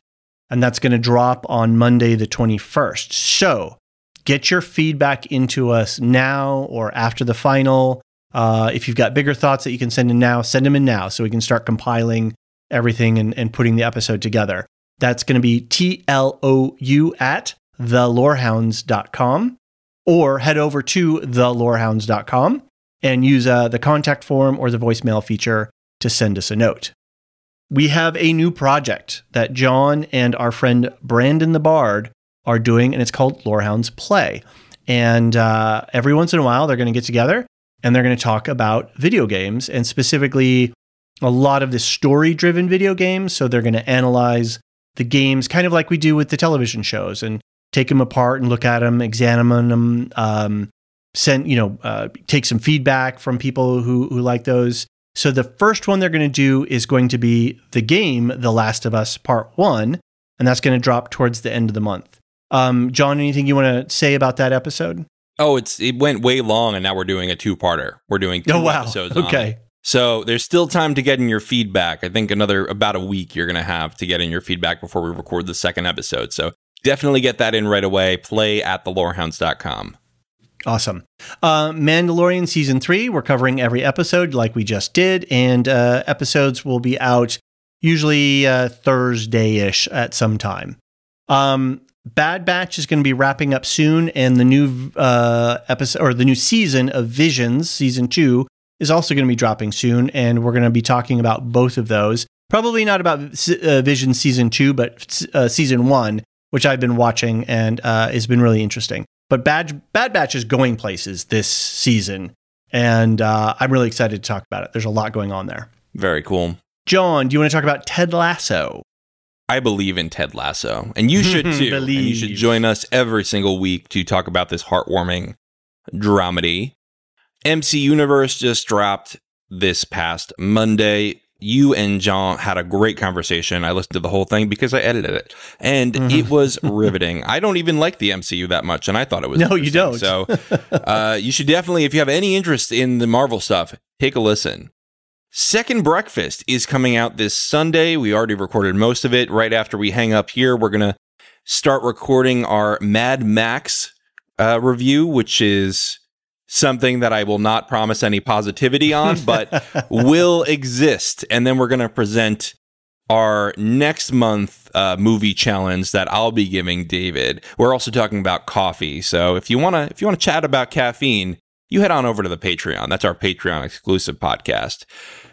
and that's going to drop on Monday, the 21st. So get your feedback into us now or after the final. Uh, if you've got bigger thoughts that you can send in now, send them in now so we can start compiling everything and, and putting the episode together. That's going to be T L O U at thelorehounds.com or head over to thelorehounds.com and use uh, the contact form or the voicemail feature to send us a note. We have a new project that John and our friend Brandon the Bard are doing, and it's called Lorehounds Play. And uh, every once in a while, they're going to get together and they're going to talk about video games and specifically a lot of the story driven video games. So they're going to analyze the games kind of like we do with the television shows and take them apart and look at them, examine them, um, send, you know, uh, take some feedback from people who, who like those. So the first one they're going to do is going to be the game, The Last of Us Part One, and that's going to drop towards the end of the month. Um, John, anything you want to say about that episode? Oh, it's it went way long, and now we're doing a two-parter. We're doing two oh wow, episodes. okay, So there's still time to get in your feedback. I think another about a week you're going to have to get in your feedback before we record the second episode. So definitely get that in right away. Play at thelorehounds.com. Awesome. Uh, Mandalorian season three, we're covering every episode like we just did, and uh, episodes will be out usually uh, Thursday ish at some time. Um, Bad Batch is going to be wrapping up soon, and the new uh, episode or the new season of Visions, season two, is also going to be dropping soon, and we're going to be talking about both of those. Probably not about uh, Vision season two, but uh, season one, which I've been watching and uh, has been really interesting. But Bad, Bad Batch is going places this season, and uh, I'm really excited to talk about it. There's a lot going on there. Very cool. John, do you want to talk about Ted Lasso? I believe in Ted Lasso, and you should too. and you should join us every single week to talk about this heartwarming dramedy. MC Universe just dropped this past Monday. You and John had a great conversation. I listened to the whole thing because I edited it, and Mhm. it was riveting. I don't even like the MCU that much, and I thought it was No, you don't. So uh, you should definitely, if you have any interest in the Marvel stuff, take a listen. Second Breakfast is coming out this Sunday. We already recorded most of it. Right after we hang up here, we're going to start recording our Mad Max uh, review, which is something that I will not promise any positivity on, but will exist. And then we're going to present our next month uh, movie challenge that I'll be giving David. We're also talking about coffee. So if you want to if you want to chat about caffeine, you head on over to the Patreon. That's our Patreon exclusive podcast.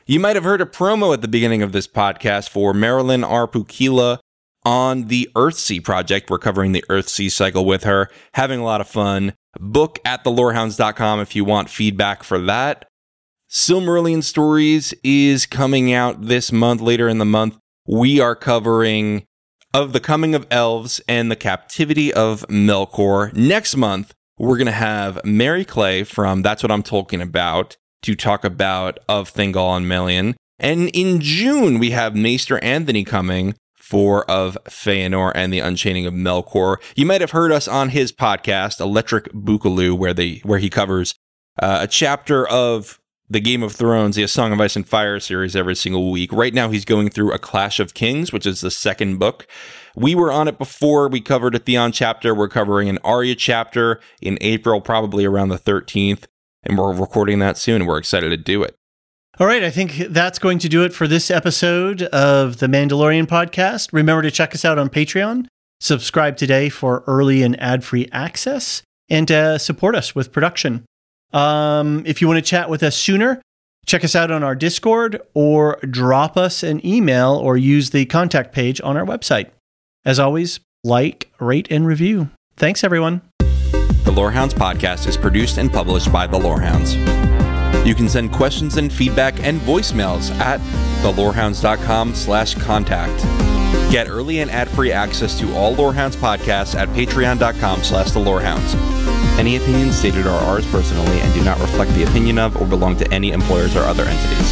You might have heard a promo at the beginning of this podcast for Marilyn R. Pukkila on the Earthsea project. We're covering the Earthsea cycle with her, having a lot of fun. Book at thelorehounds.com if you want feedback for that. Silmarillion Stories is coming out this month, later in the month. We are covering of the coming of elves and the captivity of Melkor. Next month, we're going to have Mary Clay from That's What I'm Talking About to talk about of Thingol and Melian. And in June, we have Maester Anthony coming for of Feanor and the Unchaining of Melkor. You might have heard us on his podcast, Electric Bookaloo, where they where he covers uh, a chapter of the Game of Thrones, the A Song of Ice and Fire series every single week. Right now, he's going through A Clash of Kings, which is the second book. We were on it before. We covered a Theon chapter. We're covering an Arya chapter in April, probably around the 13th. And we're recording that soon. We're excited to do it. All right, I think that's going to do it for this episode of the Mandalorian podcast. Remember to check us out on Patreon. Subscribe today for early and ad free access and uh, support us with production. Um, if you want to chat with us sooner, check us out on our Discord or drop us an email or use the contact page on our website. As always, like, rate, and review. Thanks, everyone. The Lorehounds podcast is produced and published by The Lorehounds. You can send questions and feedback and voicemails at thelorehounds.com slash contact. Get early and ad-free access to all Lorehounds podcasts at patreon.com slash thelorehounds. Any opinions stated are ours personally and do not reflect the opinion of or belong to any employers or other entities.